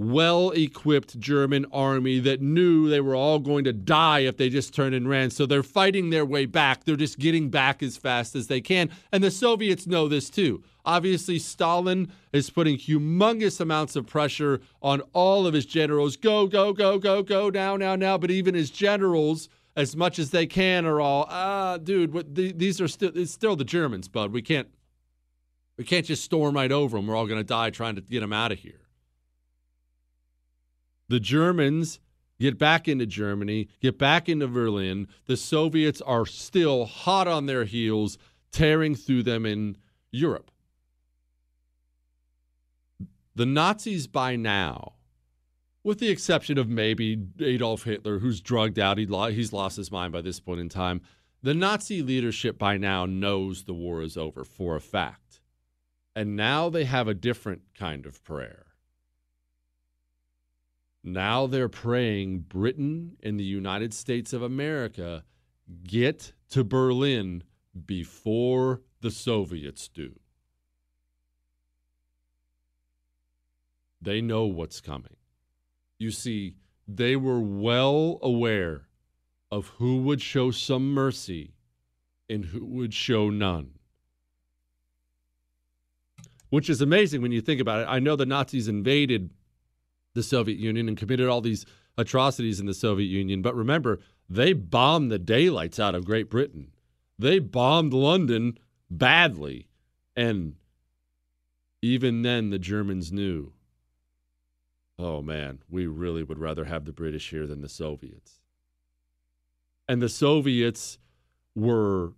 Speaker 4: well equipped German army that knew they were all going to die if they just turned and ran. So they're fighting their way back. They're just getting back as fast as they can. And the Soviets know this too. Obviously, Stalin is putting humongous amounts of pressure on all of his generals go, go, go, go, go, now, now, now. But even his generals, as much as they can, are all, ah, dude, what, these are still, it's still the Germans, bud. We can't. We can't just storm right over them. We're all going to die trying to get them out of here. The Germans get back into Germany, get back into Berlin. The Soviets are still hot on their heels, tearing through them in Europe. The Nazis, by now, with the exception of maybe Adolf Hitler, who's drugged out, he's lost his mind by this point in time, the Nazi leadership by now knows the war is over for a fact. And now they have a different kind of prayer. Now they're praying Britain and the United States of America get to Berlin before the Soviets do. They know what's coming. You see, they were well aware of who would show some mercy and who would show none. Which is amazing when you think about it. I know the Nazis invaded the Soviet Union and committed all these atrocities in the Soviet Union. But remember, they bombed the daylights out of Great Britain. They bombed London badly. And even then, the Germans knew oh man, we really would rather have the British here than the Soviets. And the Soviets were.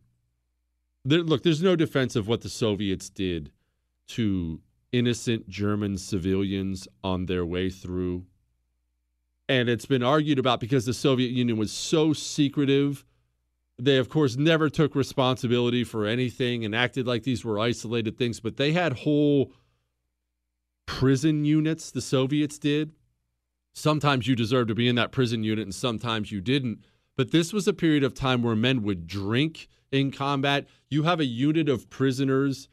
Speaker 4: Look, there's no defense of what the Soviets did to innocent German civilians on their way through. And it's been argued about because the Soviet Union was so secretive. They, of course, never took responsibility for anything and acted like these were isolated things, but they had whole prison units, the Soviets did. Sometimes you deserved to be in that prison unit and sometimes you didn't. But this was a period of time where men would drink in combat. You have a unit of prisoners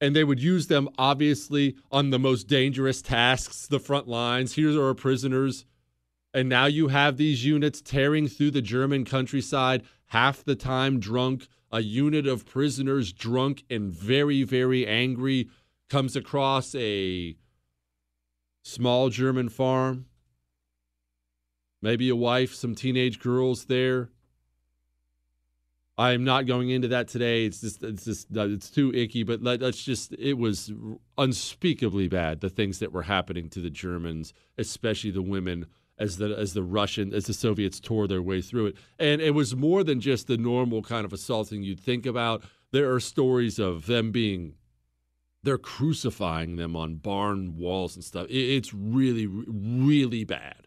Speaker 4: and they would use them obviously on the most dangerous tasks, the front lines. Here are our prisoners. And now you have these units tearing through the German countryside, half the time drunk. A unit of prisoners drunk and very, very angry comes across a small German farm. Maybe a wife, some teenage girls there. I'm not going into that today. It's just it's just uh, it's too icky. But let, us just it was unspeakably bad the things that were happening to the Germans, especially the women as the as the Russian as the Soviets tore their way through it. And it was more than just the normal kind of assaulting you'd think about. There are stories of them being they're crucifying them on barn walls and stuff. It's really really bad.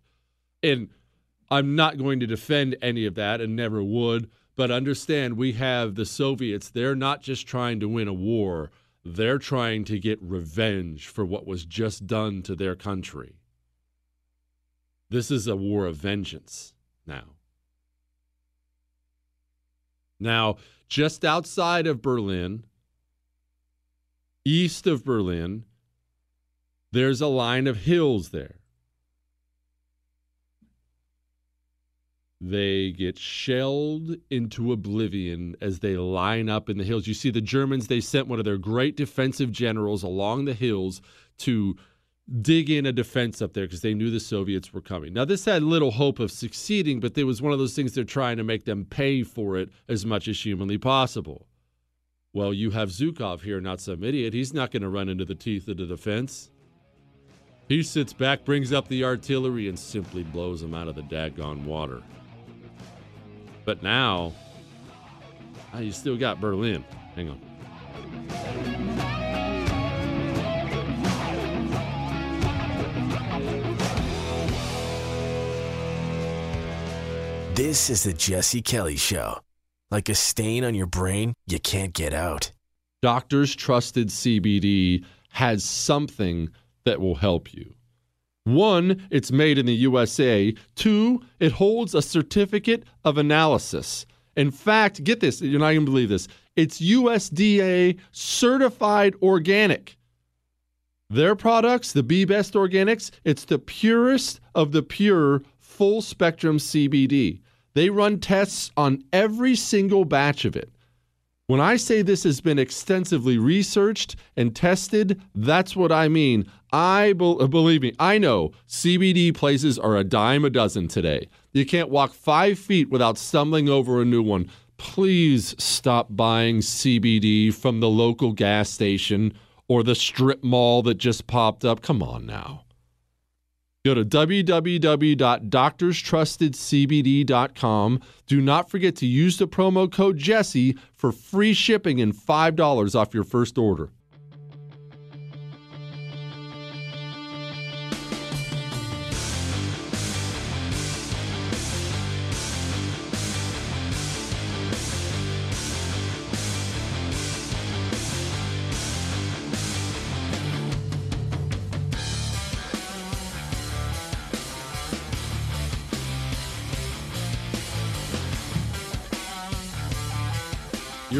Speaker 4: And I'm not going to defend any of that and never would but understand, we have the Soviets. They're not just trying to win a war, they're trying to get revenge for what was just done to their country. This is a war of vengeance now. Now, just outside of Berlin, east of Berlin, there's a line of hills there. They get shelled into oblivion as they line up in the hills. You see, the Germans, they sent one of their great defensive generals along the hills to dig in a defense up there because they knew the Soviets were coming. Now, this had little hope of succeeding, but it was one of those things they're trying to make them pay for it as much as humanly possible. Well, you have Zhukov here, not some idiot. He's not going to run into the teeth of the defense. He sits back, brings up the artillery, and simply blows them out of the daggone water. But now, ah, you still got Berlin. Hang on.
Speaker 5: This is the Jesse Kelly Show. Like a stain on your brain, you can't get out.
Speaker 4: Doctors Trusted CBD has something that will help you. One, it's made in the USA. Two, it holds a certificate of analysis. In fact, get this, you're not going to believe this. It's USDA certified organic. Their products, the Be Best Organics, it's the purest of the pure full spectrum CBD. They run tests on every single batch of it. When I say this has been extensively researched and tested, that's what I mean. I be- uh, believe me, I know CBD places are a dime a dozen today. You can't walk five feet without stumbling over a new one. Please stop buying CBD from the local gas station or the strip mall that just popped up. Come on now. Go to www.doctorstrustedcbd.com. Do not forget to use the promo code Jesse for free shipping and $5 off your first order.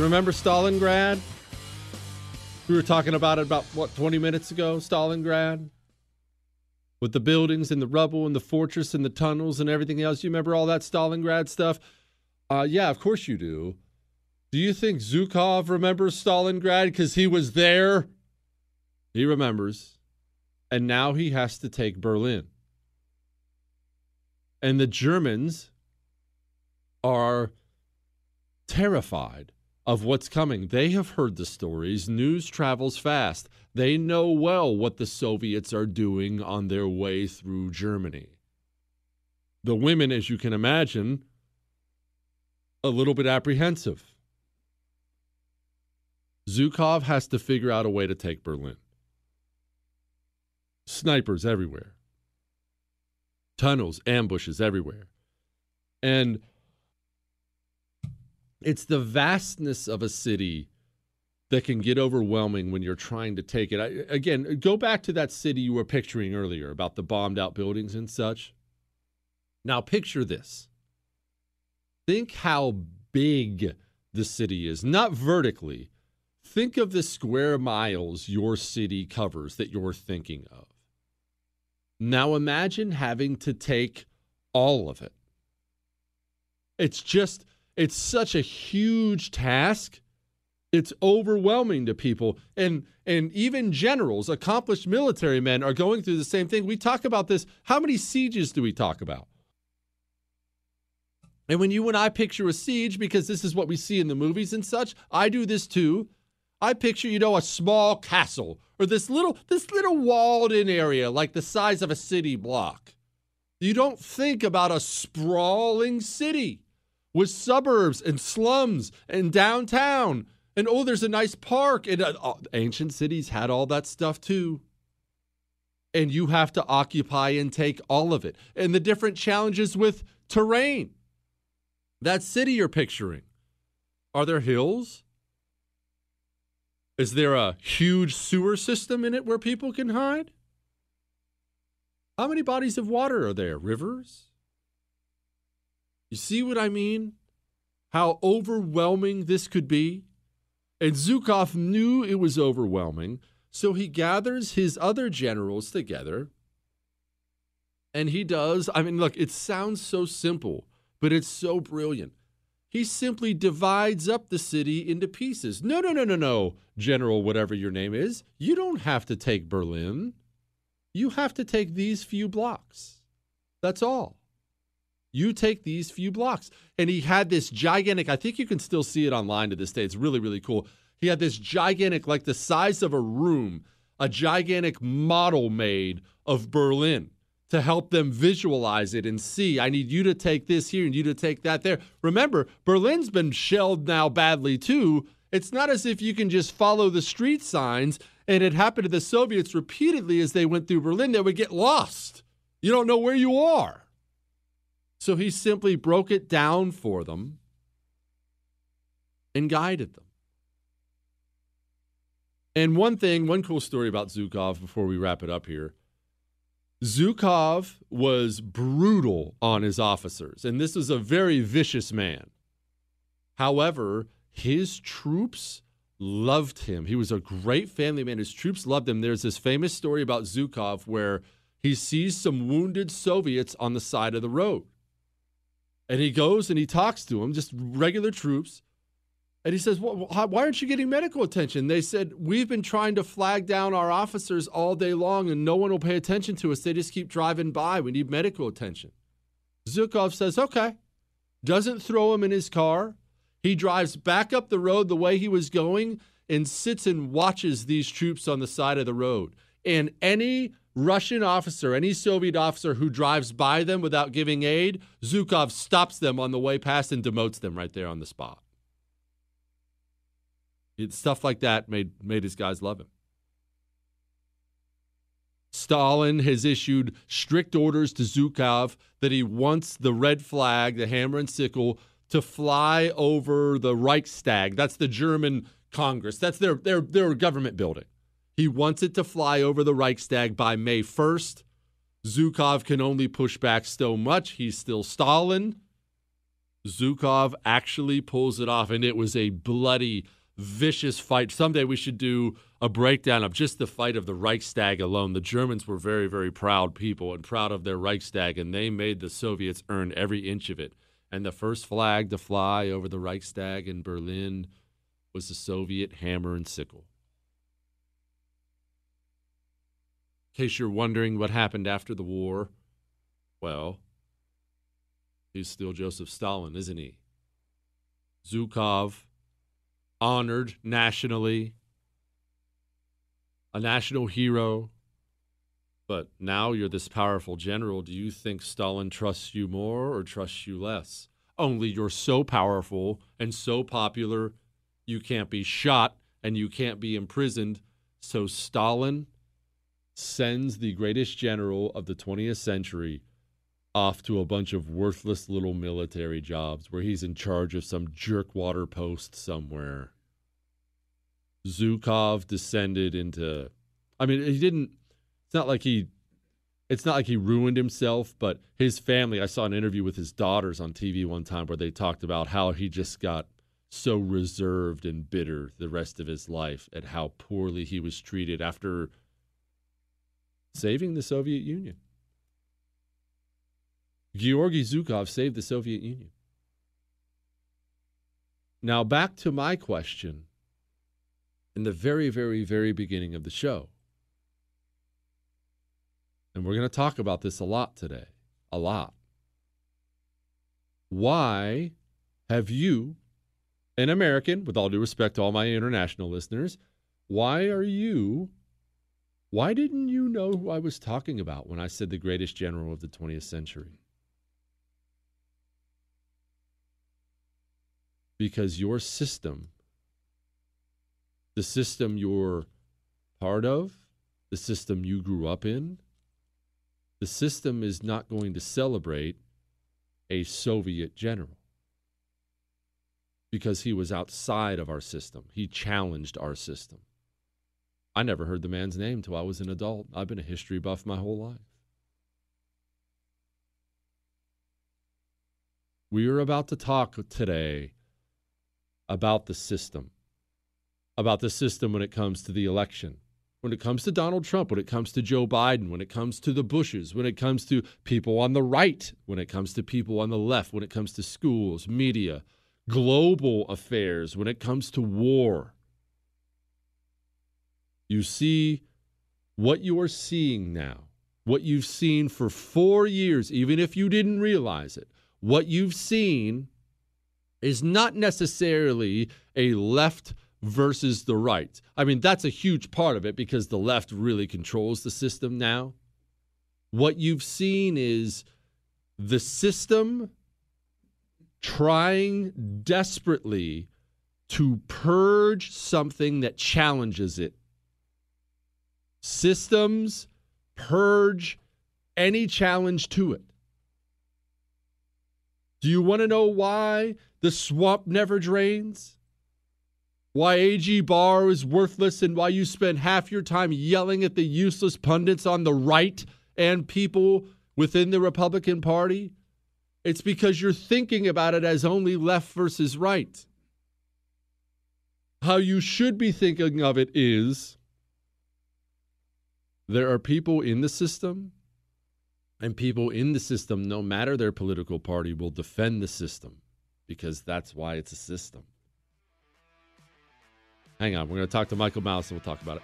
Speaker 4: Remember Stalingrad? We were talking about it about what 20 minutes ago, Stalingrad? With the buildings and the rubble and the fortress and the tunnels and everything else. You remember all that Stalingrad stuff? Uh, yeah, of course you do. Do you think Zhukov remembers Stalingrad because he was there? He remembers. And now he has to take Berlin. And the Germans are terrified of what's coming. They have heard the stories. News travels fast. They know well what the Soviets are doing on their way through Germany. The women, as you can imagine, a little bit apprehensive. Zhukov has to figure out a way to take Berlin. Snipers everywhere, tunnels, ambushes everywhere. And it's the vastness of a city that can get overwhelming when you're trying to take it. I, again, go back to that city you were picturing earlier about the bombed out buildings and such. Now, picture this. Think how big the city is, not vertically. Think of the square miles your city covers that you're thinking of. Now, imagine having to take all of it. It's just it's such a huge task. It's overwhelming to people. And and even generals, accomplished military men are going through the same thing. We talk about this. How many sieges do we talk about? And when you and I picture a siege, because this is what we see in the movies and such, I do this too. I picture, you know, a small castle or this little this little walled in area like the size of a city block. You don't think about a sprawling city with suburbs and slums and downtown. And oh, there's a nice park. And uh, ancient cities had all that stuff too. And you have to occupy and take all of it. And the different challenges with terrain. That city you're picturing. Are there hills? Is there a huge sewer system in it where people can hide? How many bodies of water are there? Rivers? You see what I mean? How overwhelming this could be? And Zhukov knew it was overwhelming, so he gathers his other generals together and he does. I mean, look, it sounds so simple but it's so brilliant. He simply divides up the city into pieces. No, no, no, no, no, General, whatever your name is. You don't have to take Berlin. You have to take these few blocks. That's all. You take these few blocks. And he had this gigantic, I think you can still see it online to this day. It's really, really cool. He had this gigantic, like the size of a room, a gigantic model made of Berlin to help them visualize it and see. I need you to take this here and you to take that there. Remember, Berlin's been shelled now badly too. It's not as if you can just follow the street signs. And it happened to the Soviets repeatedly as they went through Berlin. They would get lost. You don't know where you are. So he simply broke it down for them and guided them. And one thing, one cool story about Zhukov before we wrap it up here Zhukov was brutal on his officers, and this was a very vicious man. However, his troops loved him. He was a great family man. His troops loved him. There's this famous story about Zhukov where he sees some wounded Soviets on the side of the road. And he goes and he talks to them, just regular troops. And he says, Why aren't you getting medical attention? They said, We've been trying to flag down our officers all day long and no one will pay attention to us. They just keep driving by. We need medical attention. Zhukov says, Okay. Doesn't throw him in his car. He drives back up the road the way he was going and sits and watches these troops on the side of the road. And any Russian officer, any Soviet officer who drives by them without giving aid, Zhukov stops them on the way past and demotes them right there on the spot. It, stuff like that made made his guys love him. Stalin has issued strict orders to Zhukov that he wants the red flag, the hammer and sickle, to fly over the Reichstag. That's the German Congress. That's their their their government building. He wants it to fly over the Reichstag by May 1st. Zhukov can only push back so much. He's still Stalin. Zhukov actually pulls it off, and it was a bloody vicious fight. Someday we should do a breakdown of just the fight of the Reichstag alone. The Germans were very, very proud people and proud of their Reichstag, and they made the Soviets earn every inch of it. And the first flag to fly over the Reichstag in Berlin was the Soviet hammer and sickle. In case you're wondering what happened after the war, well, he's still Joseph Stalin, isn't he? Zhukov honored nationally, a national hero. But now you're this powerful general. Do you think Stalin trusts you more or trusts you less? Only you're so powerful and so popular, you can't be shot and you can't be imprisoned. So Stalin sends the greatest general of the 20th century off to a bunch of worthless little military jobs where he's in charge of some jerkwater post somewhere. Zhukov descended into I mean he didn't it's not like he it's not like he ruined himself, but his family, I saw an interview with his daughters on TV one time where they talked about how he just got so reserved and bitter the rest of his life at how poorly he was treated after saving the Soviet Union. Georgy Zhukov saved the Soviet Union. Now, back to my question in the very, very, very beginning of the show. And we're going to talk about this a lot today. A lot. Why have you, an American, with all due respect to all my international listeners, why are you, why didn't you know who I was talking about when I said the greatest general of the 20th century? because your system, the system you're part of, the system you grew up in, the system is not going to celebrate a Soviet general because he was outside of our system. He challenged our system. I never heard the man's name till I was an adult. I've been a history buff my whole life. We are about to talk today about the system, about the system when it comes to the election, when it comes to Donald Trump, when it comes to Joe Biden, when it comes to the Bushes, when it comes to people on the right, when it comes to people on the left, when it comes to schools, media, global affairs, when it comes to war. You see what you are seeing now, what you've seen for four years, even if you didn't realize it, what you've seen is not necessarily a left versus the right. I mean, that's a huge part of it because the left really controls the system now. What you've seen is the system trying desperately to purge something that challenges it. Systems purge any challenge to it. Do you want to know why the swamp never drains? why AG Barr is worthless and why you spend half your time yelling at the useless pundits on the right and people within the Republican Party? It's because you're thinking about it as only left versus right. How you should be thinking of it is there are people in the system, and people in the system, no matter their political party, will defend the system because that's why it's a system. Hang on. We're going to talk to Michael Malice and we'll talk about it.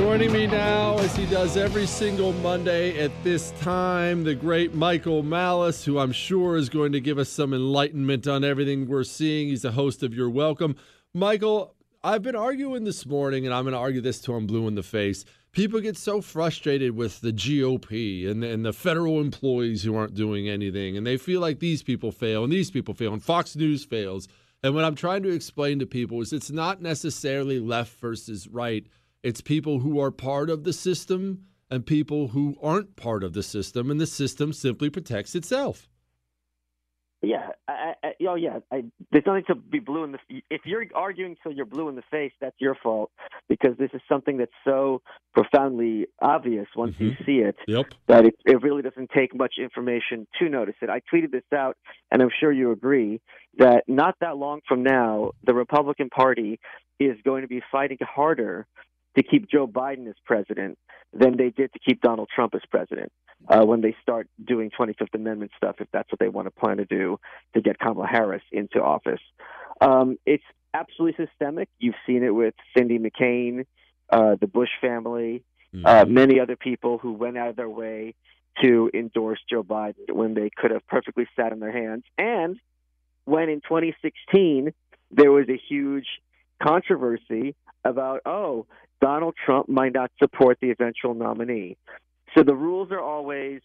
Speaker 4: Joining me now, as he does every single Monday at this time, the great Michael Malice, who I'm sure is going to give us some enlightenment on everything we're seeing. He's the host of Your Welcome. Michael, I've been arguing this morning, and I'm going to argue this till I'm blue in the face. People get so frustrated with the GOP and, and the federal employees who aren't doing anything, and they feel like these people fail and these people fail, and Fox News fails. And what I'm trying to explain to people is it's not necessarily left versus right it's people who are part of the system and people who aren't part of the system, and the system simply protects itself.
Speaker 8: Yeah, I, I, oh yeah. I, there's nothing to be blue in the. If you're arguing till you're blue in the face, that's your fault because this is something that's so profoundly obvious once mm-hmm. you see it
Speaker 4: yep.
Speaker 8: that it, it really doesn't take much information to notice it. I tweeted this out, and I'm sure you agree that not that long from now, the Republican Party is going to be fighting harder to keep Joe Biden as president than they did to keep Donald Trump as president uh, when they start doing 25th Amendment stuff, if that's what they want to plan to do to get Kamala Harris into office. Um, it's absolutely systemic. You've seen it with Cindy McCain, uh, the Bush family, mm-hmm. uh, many other people who went out of their way to endorse Joe Biden when they could have perfectly sat on their hands. And when in 2016 there was a huge controversy about, oh, Donald Trump might not support the eventual nominee. So the rules are always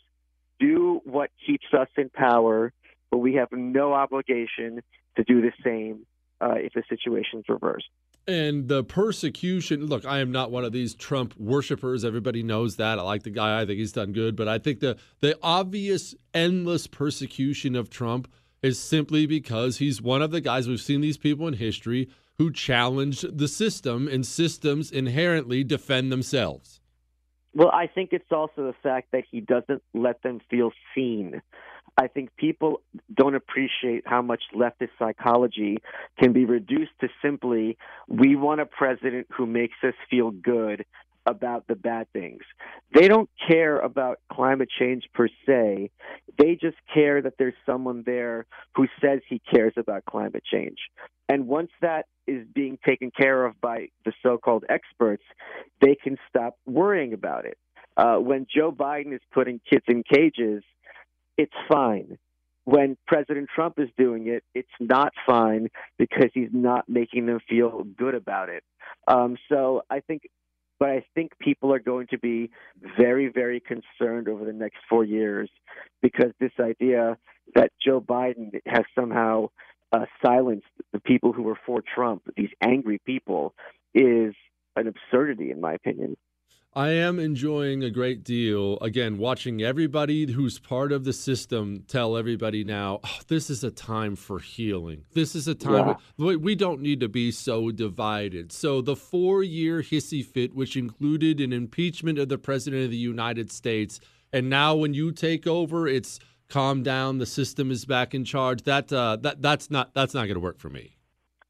Speaker 8: do what keeps us in power, but we have no obligation to do the same uh, if the situation's reversed.
Speaker 4: And the persecution look, I am not one of these Trump worshippers. Everybody knows that. I like the guy. I think he's done good. But I think the, the obvious, endless persecution of Trump is simply because he's one of the guys we've seen these people in history who challenge the system, and systems inherently defend themselves.
Speaker 8: Well, I think it's also the fact that he doesn't let them feel seen. I think people don't appreciate how much leftist psychology can be reduced to simply we want a president who makes us feel good about the bad things. They don't care about climate change per se. They just care that there's someone there who says he cares about climate change. And once that is being taken care of by the so called experts, they can stop worrying about it. Uh, when Joe Biden is putting kids in cages, it's fine. When President Trump is doing it, it's not fine because he's not making them feel good about it. Um, so I think but I think people are going to be very, very concerned over the next four years because this idea that Joe Biden has somehow uh, silenced the people who were for Trump, these angry people, is an absurdity, in my opinion.
Speaker 4: I am enjoying a great deal. Again, watching everybody who's part of the system tell everybody now, oh, this is a time for healing. This is a time yeah. we don't need to be so divided. So, the four year hissy fit, which included an impeachment of the President of the United States, and now when you take over, it's calm down, the system is back in charge. That, uh, that, that's not, that's not going to work for me.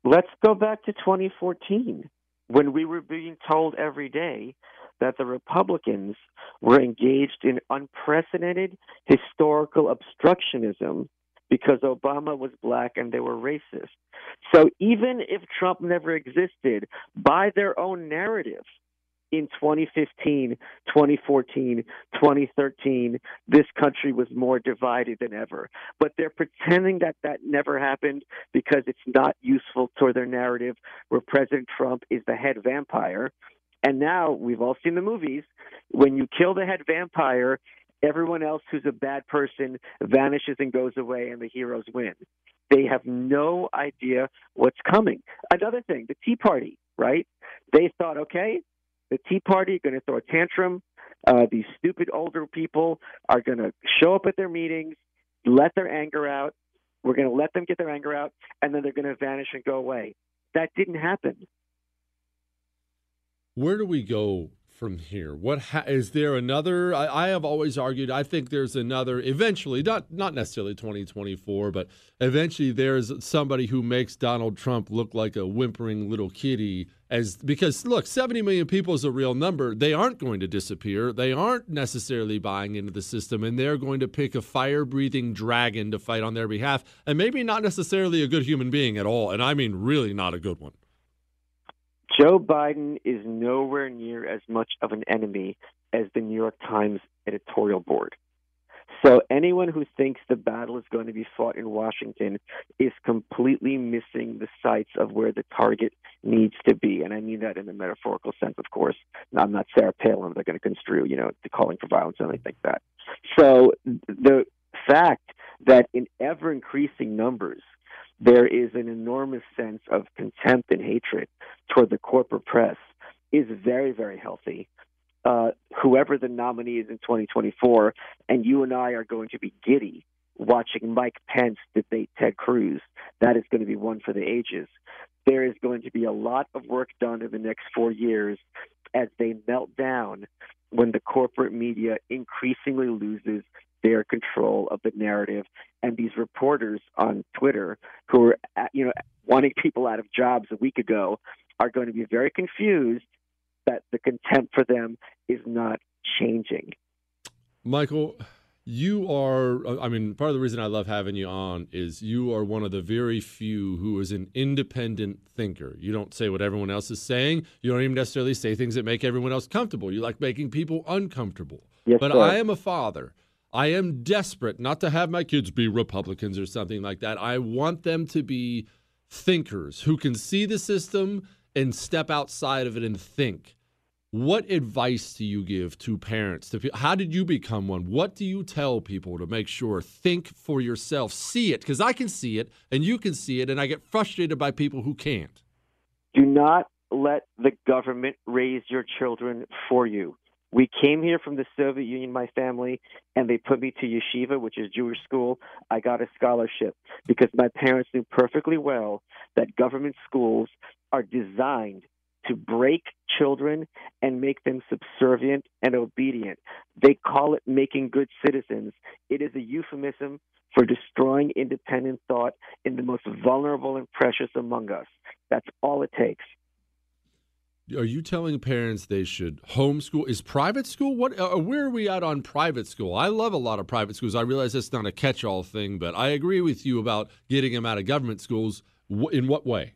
Speaker 8: Let's go back to 2014 when we were being told every day that the Republicans were engaged in unprecedented historical obstructionism because Obama was black and they were racist. So even if Trump never existed, by their own narrative, in 2015, 2014, 2013, this country was more divided than ever. But they're pretending that that never happened because it's not useful to their narrative where President Trump is the head vampire and now we've all seen the movies. When you kill the head vampire, everyone else who's a bad person vanishes and goes away, and the heroes win. They have no idea what's coming. Another thing, the Tea Party, right? They thought, okay, the Tea Party are going to throw a tantrum. Uh, these stupid older people are going to show up at their meetings, let their anger out. We're going to let them get their anger out, and then they're going to vanish and go away. That didn't happen
Speaker 4: where do we go from here? What ha- is there another? I, I, have always argued. I think there's another. Eventually, not not necessarily 2024, but eventually there's somebody who makes Donald Trump look like a whimpering little kitty. As because look, 70 million people is a real number. They aren't going to disappear. They aren't necessarily buying into the system, and they're going to pick a fire-breathing dragon to fight on their behalf, and maybe not necessarily a good human being at all. And I mean, really not a good one.
Speaker 8: Joe Biden is nowhere near as much of an enemy as the New York Times editorial board. So anyone who thinks the battle is going to be fought in Washington is completely missing the sights of where the target needs to be. And I mean that in a metaphorical sense, of course. I'm not Sarah Palin. They're going to construe, you know, the calling for violence or anything like that. So the fact that in ever increasing numbers, there is an enormous sense of contempt and hatred toward the corporate press is very, very healthy. Uh, whoever the nominee is in 2024, and you and I are going to be giddy watching Mike Pence debate Ted Cruz. That is going to be one for the ages. There is going to be a lot of work done in the next four years as they melt down when the corporate media increasingly loses their control of the narrative. And these reporters on Twitter who were, uh, you know, wanting people out of jobs a week ago are going to be very confused that the contempt for them is not changing.
Speaker 4: Michael, you are, uh, I mean, part of the reason I love having you on is you are one of the very few who is an independent thinker. You don't say what everyone else is saying. You don't even necessarily say things that make everyone else comfortable. You like making people uncomfortable.
Speaker 8: Yes,
Speaker 4: but
Speaker 8: sir.
Speaker 4: I am a father I am desperate not to have my kids be Republicans or something like that. I want them to be thinkers who can see the system and step outside of it and think. What advice do you give to parents? To how did you become one? What do you tell people to make sure think for yourself, see it because I can see it and you can see it, and I get frustrated by people who can't.
Speaker 8: Do not let the government raise your children for you We came here from the Soviet Union, my family, and they put me to yeshiva, which is Jewish school. I got a scholarship because my parents knew perfectly well that government schools are designed to break children and make them subservient and obedient. They call it making good citizens. It is a euphemism for destroying independent thought in the most vulnerable and precious among us. That's all it takes.
Speaker 4: Are you telling parents they should homeschool? Is private school what? Uh, where are we at on private school? I love a lot of private schools. I realize it's not a catch-all thing, but I agree with you about getting them out of government schools. In what way?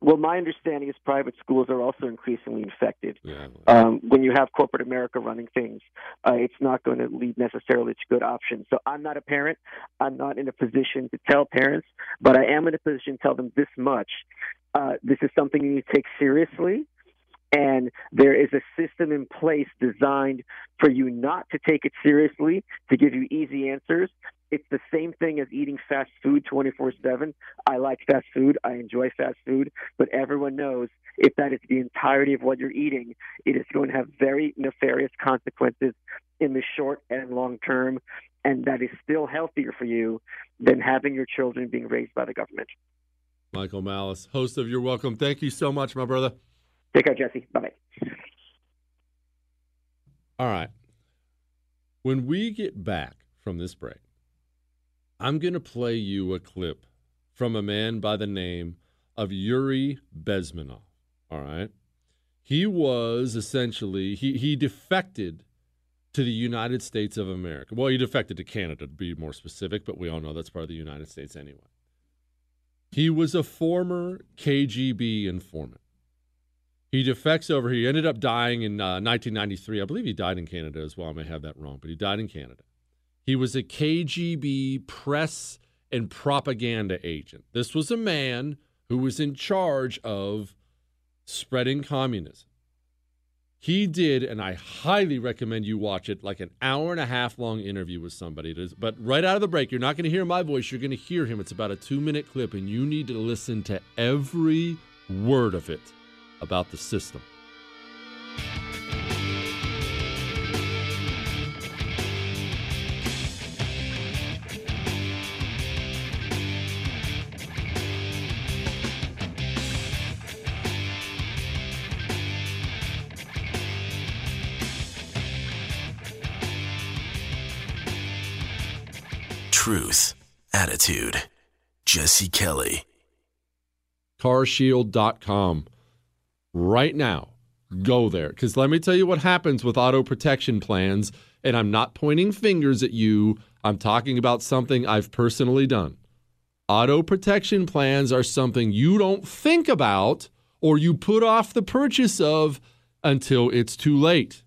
Speaker 8: Well, my understanding is private schools are also increasingly infected.
Speaker 4: Yeah.
Speaker 8: Um, when you have corporate America running things, uh, it's not going to lead necessarily to good options. So I'm not a parent. I'm not in a position to tell parents, but I am in a position to tell them this much. Uh, this is something you need to take seriously. And there is a system in place designed for you not to take it seriously, to give you easy answers. It's the same thing as eating fast food 24 7. I like fast food. I enjoy fast food. But everyone knows if that is the entirety of what you're eating, it is going to have very nefarious consequences in the short and long term. And that is still healthier for you than having your children being raised by the government.
Speaker 4: Michael Malice, host of You're Welcome. Thank you so much, my brother.
Speaker 8: Take care, Jesse. Bye bye.
Speaker 4: All right. When we get back from this break, I'm going to play you a clip from a man by the name of Yuri Bezmenov. All right. He was essentially, he, he defected to the United States of America. Well, he defected to Canada, to be more specific, but we all know that's part of the United States anyway. He was a former KGB informant. He defects over here. He ended up dying in uh, 1993. I believe he died in Canada as well. I may have that wrong, but he died in Canada. He was a KGB press and propaganda agent. This was a man who was in charge of spreading communism. He did, and I highly recommend you watch it, like an hour and a half long interview with somebody. But right out of the break, you're not going to hear my voice. You're going to hear him. It's about a two minute clip, and you need to listen to every word of it about the system.
Speaker 5: Truth, attitude. Jesse Kelly.
Speaker 4: Carshield.com right now. Go there. Because let me tell you what happens with auto protection plans. And I'm not pointing fingers at you, I'm talking about something I've personally done. Auto protection plans are something you don't think about or you put off the purchase of until it's too late.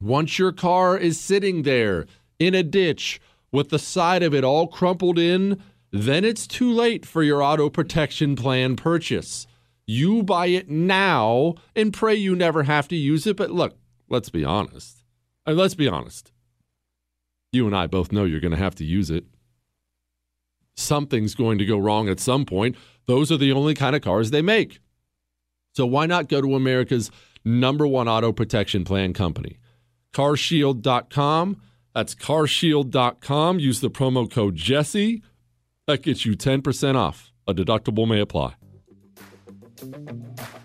Speaker 4: Once your car is sitting there in a ditch with the side of it all crumpled in, then it's too late for your auto protection plan purchase. You buy it now and pray you never have to use it. But look, let's be honest. Uh, let's be honest. You and I both know you're going to have to use it. Something's going to go wrong at some point. Those are the only kind of cars they make. So why not go to America's number one auto protection plan company? Carshield.com. That's carshield.com. Use the promo code Jesse. That gets you 10% off. A deductible may apply. Thank you.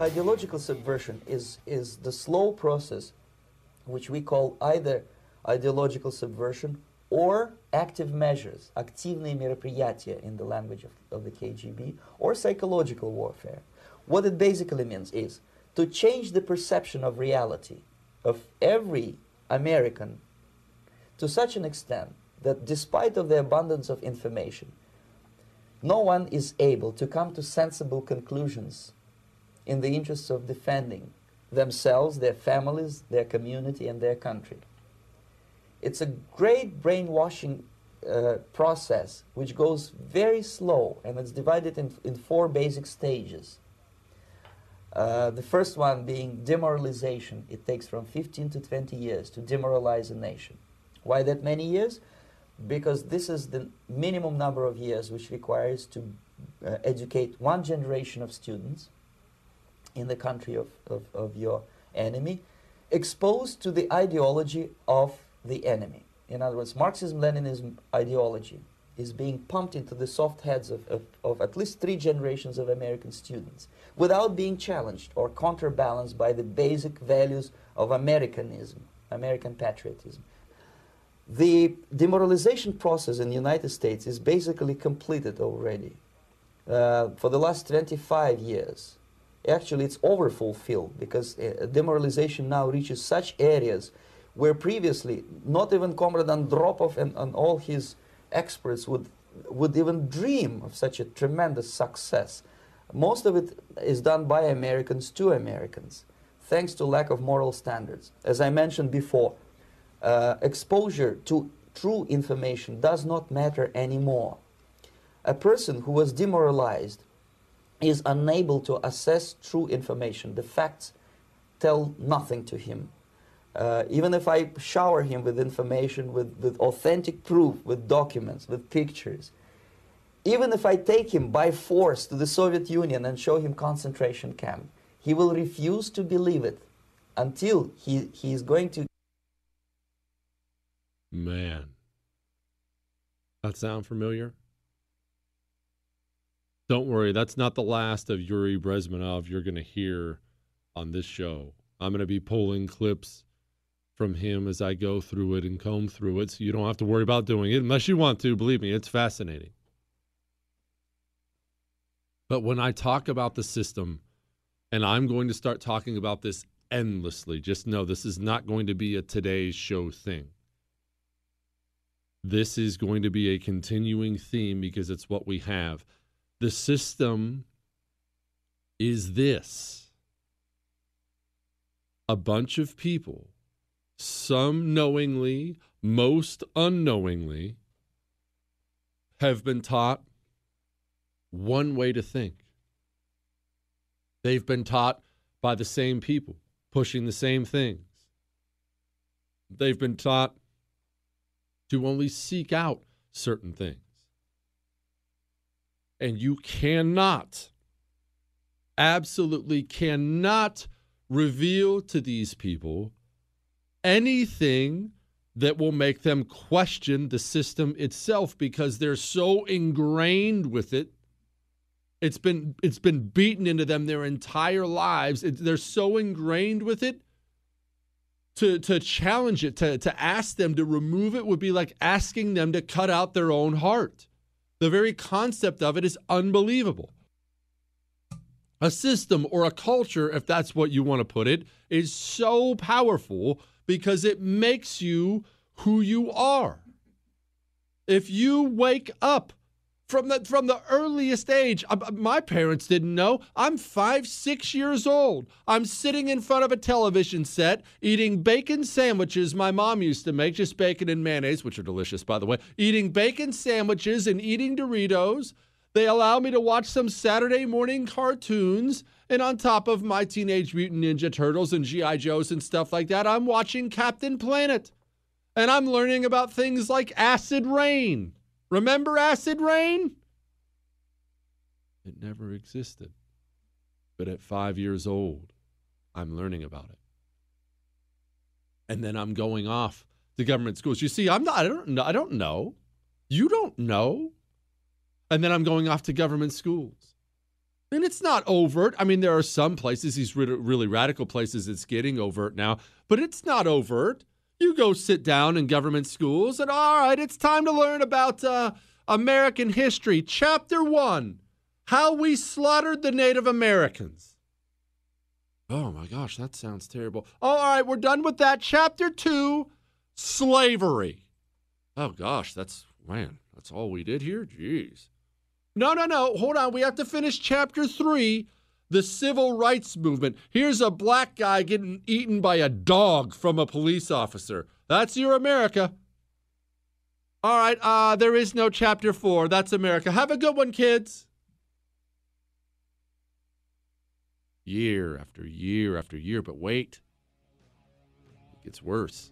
Speaker 9: ideological subversion is, is the slow process which we call either ideological subversion or active measures, активные мероприятия in the language of, of the KGB, or psychological warfare. What it basically means is to change the perception of reality of every American to such an extent that despite of the abundance of information, no one is able to come to sensible conclusions in the interests of defending themselves, their families, their community, and their country. It's a great brainwashing uh, process which goes very slow and it's divided in, in four basic stages. Uh, the first one being demoralization. It takes from 15 to 20 years to demoralize a nation. Why that many years? Because this is the minimum number of years which requires to uh, educate one generation of students in the country of, of, of your enemy, exposed to the ideology of the enemy. In other words, Marxism Leninism ideology is being pumped into the soft heads of, of, of, at least three generations of American students without being challenged or counterbalanced by the basic values of Americanism, American patriotism. The demoralization process in the United States is basically completed already. Uh, for the last 25 years, actually it's overfulfilled because uh, demoralization now reaches such areas where previously not even Comrade Andropov and, and all his experts would, would even dream of such a tremendous success. Most of it is done by Americans to Americans, thanks to lack of moral standards. As I mentioned before, uh, exposure to true information does not matter anymore. A person who was demoralized is unable to assess true information. The facts tell nothing to him. Uh, even if I shower him with information, with, with authentic proof, with documents, with pictures, even if I take him by force to the Soviet Union and show him concentration camp, he will refuse to believe it until he, he is going to.
Speaker 4: Man. That sound familiar? Don't worry, that's not the last of Yuri Bezmenov you're going to hear on this show. I'm going to be pulling clips from him as I go through it and comb through it, so you don't have to worry about doing it unless you want to. Believe me, it's fascinating. But when I talk about the system, and I'm going to start talking about this endlessly, just know this is not going to be a today's show thing. This is going to be a continuing theme because it's what we have. The system is this a bunch of people some knowingly, most unknowingly, have been taught one way to think. They've been taught by the same people, pushing the same things. They've been taught to only seek out certain things. And you cannot, absolutely cannot reveal to these people anything that will make them question the system itself because they're so ingrained with it. It's been it's been beaten into them their entire lives. It, they're so ingrained with it. To to challenge it, to to ask them to remove it would be like asking them to cut out their own heart. The very concept of it is unbelievable. A system or a culture, if that's what you want to put it, is so powerful because it makes you who you are. If you wake up from the from the earliest age, my parents didn't know. I'm five, six years old. I'm sitting in front of a television set eating bacon sandwiches my mom used to make, just bacon and mayonnaise, which are delicious, by the way. Eating bacon sandwiches and eating Doritos. They allow me to watch some Saturday morning cartoons and on top of my Teenage Mutant Ninja Turtles and G.I. Joes and stuff like that, I'm watching Captain Planet. And I'm learning about things like acid rain. Remember acid rain? It never existed. But at five years old, I'm learning about it. And then I'm going off to government schools. You see, I'm not, I don't. I don't know. You don't know. And then I'm going off to government schools. And it's not overt. I mean, there are some places, these really radical places, it's getting overt now, but it's not overt. You go sit down in government schools, and all right, it's time to learn about uh, American history. Chapter one How we slaughtered the Native Americans. Oh my gosh, that sounds terrible. Oh, all right, we're done with that. Chapter two Slavery. Oh gosh, that's, man, that's all we did here? Jeez. No, no, no. Hold on. We have to finish chapter three the civil rights movement. Here's a black guy getting eaten by a dog from a police officer. That's your America. All right, uh, there is no chapter four. That's America. Have a good one, kids. Year after year after year, but wait, it gets worse.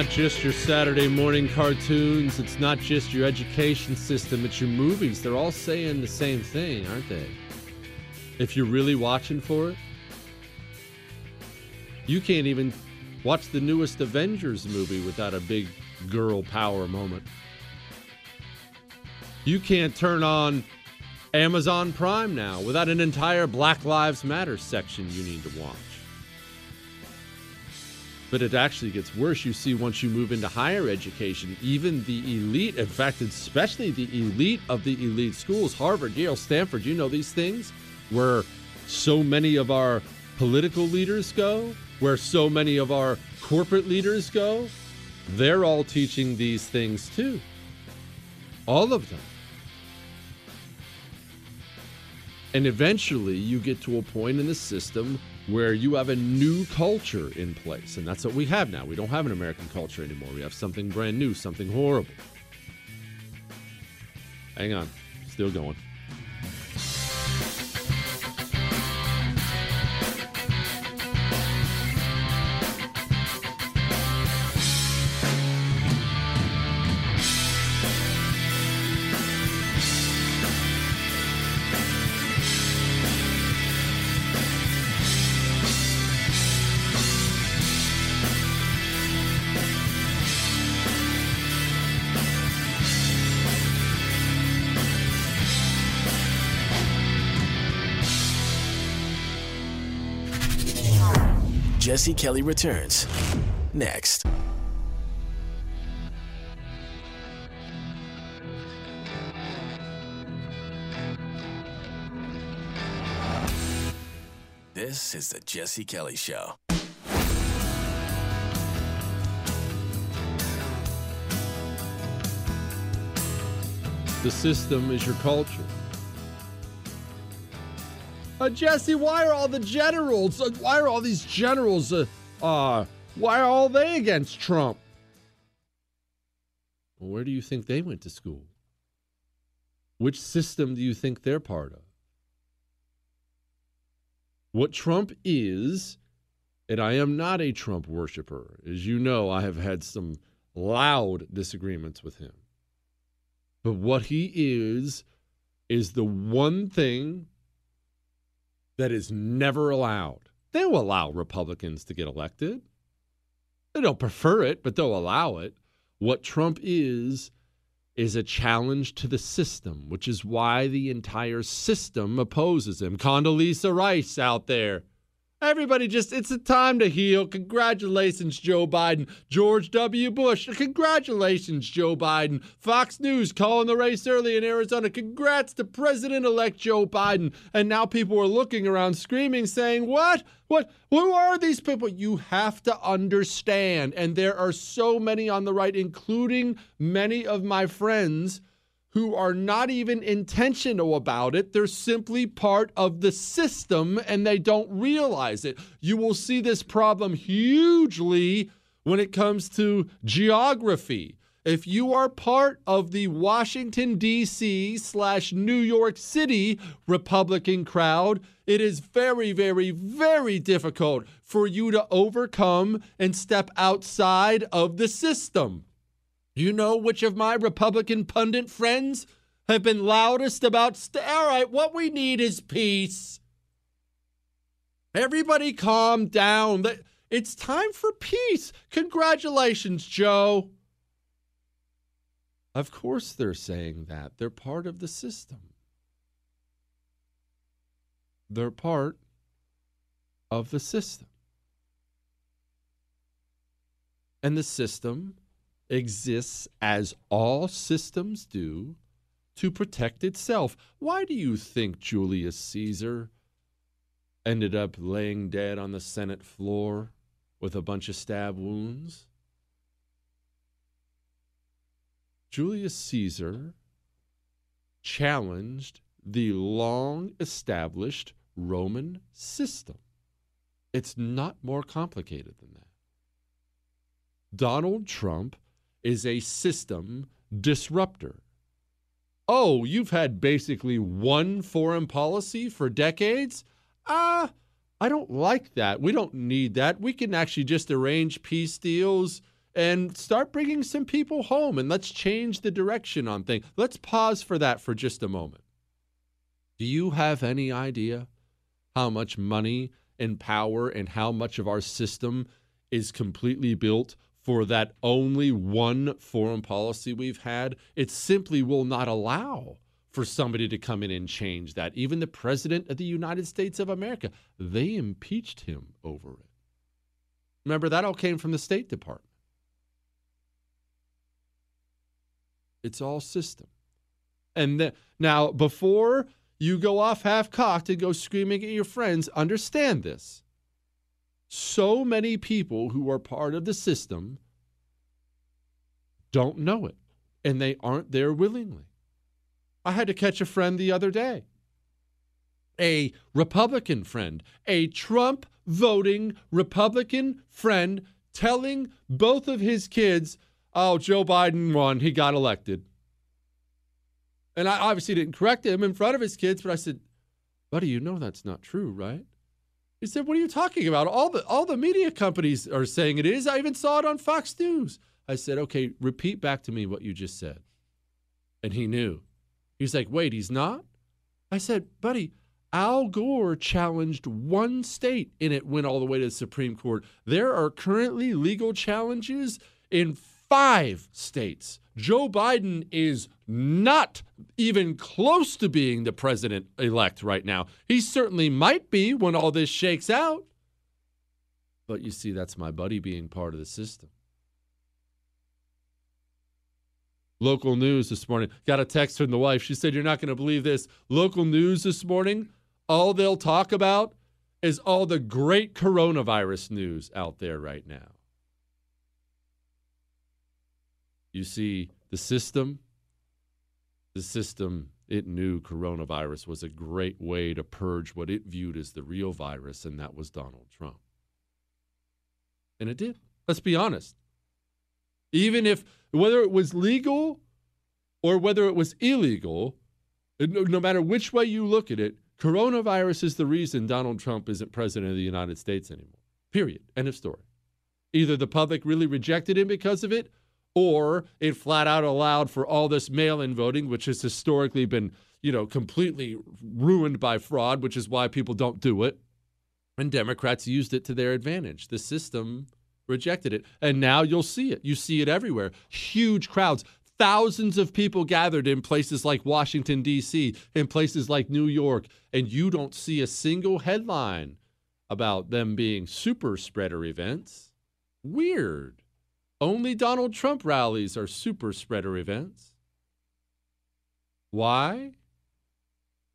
Speaker 4: Not just your Saturday morning cartoons. It's not just your education system. It's your movies. They're all saying the same thing, aren't they? If you're really watching for it, you can't even watch the newest Avengers movie without a big girl power moment. You can't turn on Amazon Prime now without an entire Black Lives Matter section you need to watch. But it actually gets worse. You see, once you move into higher education, even the elite, in fact, especially the elite of the elite schools, Harvard, Yale, Stanford, you know these things, where so many of our political leaders go, where so many of our corporate leaders go, they're all teaching these things too. All of them. And eventually you get to a point in the system where you have a new culture in place. And that's what we have now. We don't have an American culture anymore. We have something brand new, something horrible. Hang on, still going.
Speaker 5: Jesse Kelly returns next. This is the Jesse Kelly Show.
Speaker 4: The system is your culture. Uh, Jesse, why are all the generals? Uh, why are all these generals? Uh, uh, why are all they against Trump? Where do you think they went to school? Which system do you think they're part of? What Trump is, and I am not a Trump worshiper. As you know, I have had some loud disagreements with him. But what he is, is the one thing that is never allowed. They'll allow Republicans to get elected. They don't prefer it, but they'll allow it. What Trump is, is a challenge to the system, which is why the entire system opposes him. Condoleezza Rice out there. Everybody just, it's a time to heal. Congratulations, Joe Biden. George W. Bush, congratulations, Joe Biden. Fox News calling the race early in Arizona. Congrats to President elect Joe Biden. And now people are looking around screaming, saying, What? What? Who are these people? You have to understand. And there are so many on the right, including many of my friends who are not even intentional about it. They're simply part of the system and they don't realize it. You will see this problem hugely when it comes to geography. If you are part of the Washington, D.C. slash New York City Republican crowd, it is very, very, very difficult for you to overcome and step outside of the system. You know which of my Republican pundit friends have been loudest about, st- all right, what we need is peace. Everybody calm down. It's time for peace. Congratulations, Joe. Of course, they're saying that. They're part of the system. They're part of the system. And the system exists as all systems do to protect itself. Why do you think Julius Caesar ended up laying dead on the Senate floor with a bunch of stab wounds? Julius Caesar challenged the long established Roman system. It's not more complicated than that. Donald Trump is a system disruptor. Oh, you've had basically one foreign policy for decades? Ah, uh, I don't like that. We don't need that. We can actually just arrange peace deals and start bringing some people home and let's change the direction on things. Let's pause for that for just a moment. Do you have any idea how much money and power and how much of our system is completely built for that only one foreign policy we've had, it simply will not allow for somebody to come in and change that. Even the President of the United States of America, they impeached him over it. Remember, that all came from the State Department. It's all system. And the, now, before you go off half cocked and go screaming at your friends, understand this so many people who are part of the system don't know it and they aren't there willingly. I had to catch a friend the other day, a Republican friend, a Trump voting Republican friend telling both of his kids, oh, Joe Biden won, he got elected. And I obviously didn't correct him in front of his kids, but I said, buddy, you know that's not true, right? He said, "What are you talking about? All the all the media companies are saying it is. I even saw it on Fox News." I said, "Okay, repeat back to me what you just said." And he knew. He's like, "Wait, he's not?" I said, "Buddy, Al Gore challenged one state and it went all the way to the Supreme Court. There are currently legal challenges in five states. Joe Biden is not even close to being the president elect right now. He certainly might be when all this shakes out. But you see, that's my buddy being part of the system. Local news this morning. Got a text from the wife. She said, You're not going to believe this. Local news this morning, all they'll talk about is all the great coronavirus news out there right now. You see, the system, the system, it knew coronavirus was a great way to purge what it viewed as the real virus, and that was Donald Trump. And it did. Let's be honest. Even if, whether it was legal or whether it was illegal, uh, no matter which way you look at it, coronavirus is the reason Donald Trump isn't president of the United States anymore. Period. End of story. Either the public really rejected him because of it, or it flat out allowed for all this mail-in voting, which has historically been, you know, completely ruined by fraud, which is why people don't do it. And Democrats used it to their advantage. The system rejected it. And now you'll see it. You see it everywhere. Huge crowds. Thousands of people gathered in places like Washington, D.C., in places like New York, and you don't see a single headline about them being super spreader events. Weird. Only Donald Trump rallies are super spreader events. Why?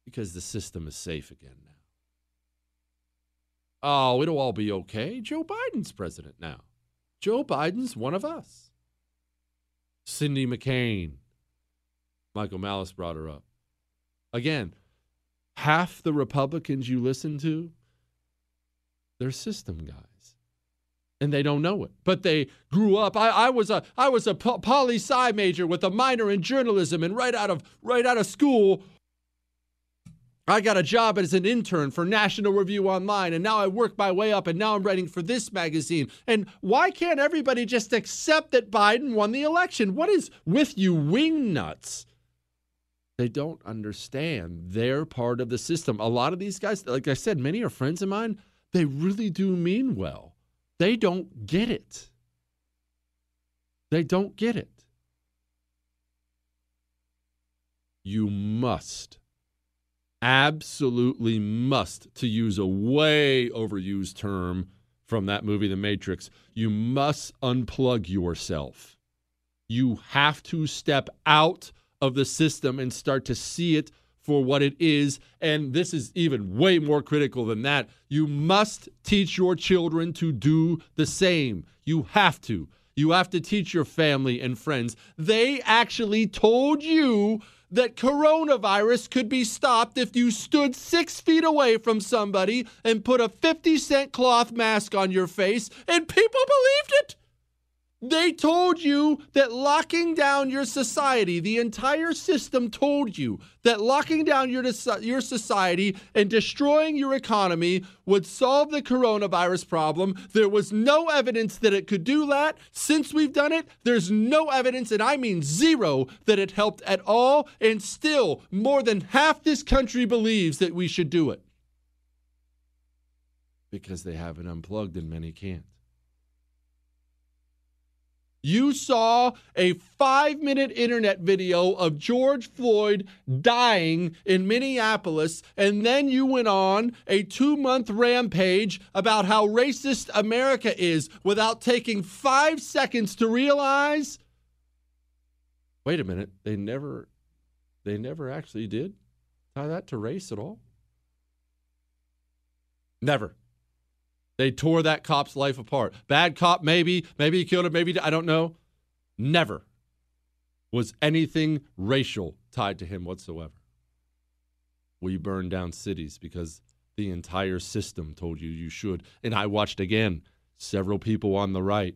Speaker 4: Because the system is safe again now. Oh, it'll all be okay. Joe Biden's president now. Joe Biden's one of us. Cindy McCain. Michael Malice brought her up. Again, half the Republicans you listen to, they're system guys. And they don't know it, but they grew up. I, I was a I was a poli sci major with a minor in journalism, and right out of right out of school, I got a job as an intern for National Review Online, and now I work my way up, and now I'm writing for this magazine. And why can't everybody just accept that Biden won the election? What is with you wing nuts? They don't understand. They're part of the system. A lot of these guys, like I said, many are friends of mine. They really do mean well. They don't get it. They don't get it. You must, absolutely must, to use a way overused term from that movie, The Matrix, you must unplug yourself. You have to step out of the system and start to see it for what it is. And this is even way more critical than that. You must teach your children to do the same. You have to. You have to teach your family and friends. They actually told you that coronavirus could be stopped if you stood six feet away from somebody and put a 50 cent cloth mask on your face, and people believed it. They told you that locking down your society, the entire system told you that locking down your, your society and destroying your economy would solve the coronavirus problem. There was no evidence that it could do that. Since we've done it, there's no evidence, and I mean zero, that it helped at all. And still, more than half this country believes that we should do it because they haven't unplugged and many can't. You saw a five minute internet video of George Floyd dying in Minneapolis, and then you went on a two month rampage about how racist America is without taking five seconds to realize wait a minute, they never they never actually did tie that to race at all. Never. They tore that cop's life apart. Bad cop, maybe. Maybe he killed him. Maybe I don't know. Never was anything racial tied to him whatsoever. We burned down cities because the entire system told you you should. And I watched again several people on the right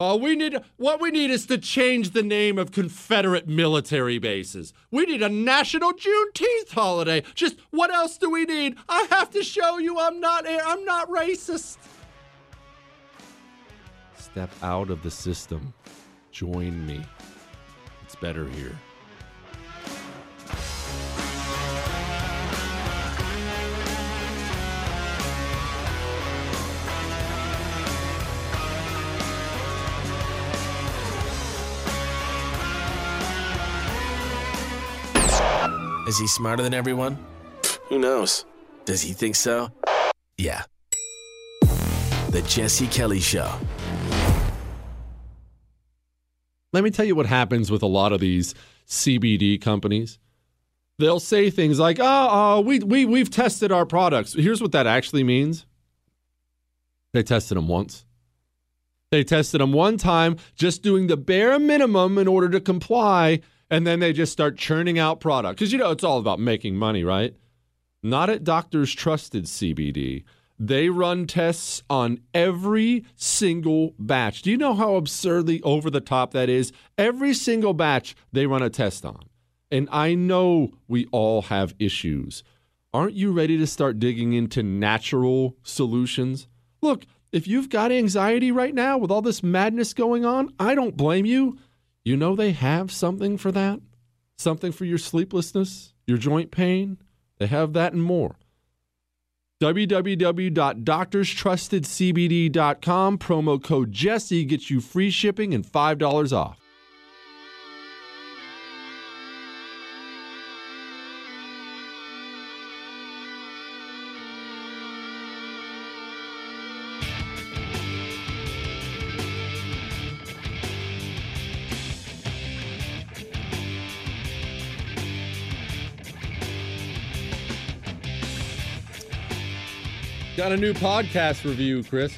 Speaker 4: Oh, we need what we need is to change the name of Confederate military bases. We need a national Juneteenth holiday. Just what else do we need? I have to show you I'm not I'm not racist. Step out of the system. Join me. It's better here.
Speaker 5: Is he smarter than everyone? Who knows? Does he think so? Yeah. The Jesse Kelly Show.
Speaker 4: Let me tell you what happens with a lot of these CBD companies. They'll say things like, oh, oh we, we, we've tested our products. Here's what that actually means they tested them once. They tested them one time, just doing the bare minimum in order to comply and then they just start churning out product because you know it's all about making money, right? Not at Doctors Trusted CBD. They run tests on every single batch. Do you know how absurdly over the top that is? Every single batch they run a test on. And I know we all have issues. Aren't you ready to start digging into natural solutions? Look, if you've got anxiety right now with all this madness going on, I don't blame you. You know they have something for that? Something for your sleeplessness, your joint pain? They have that and more. www.doctorstrustedcbd.com promo code Jesse gets you free shipping and $5 off. Got a new podcast review, Chris.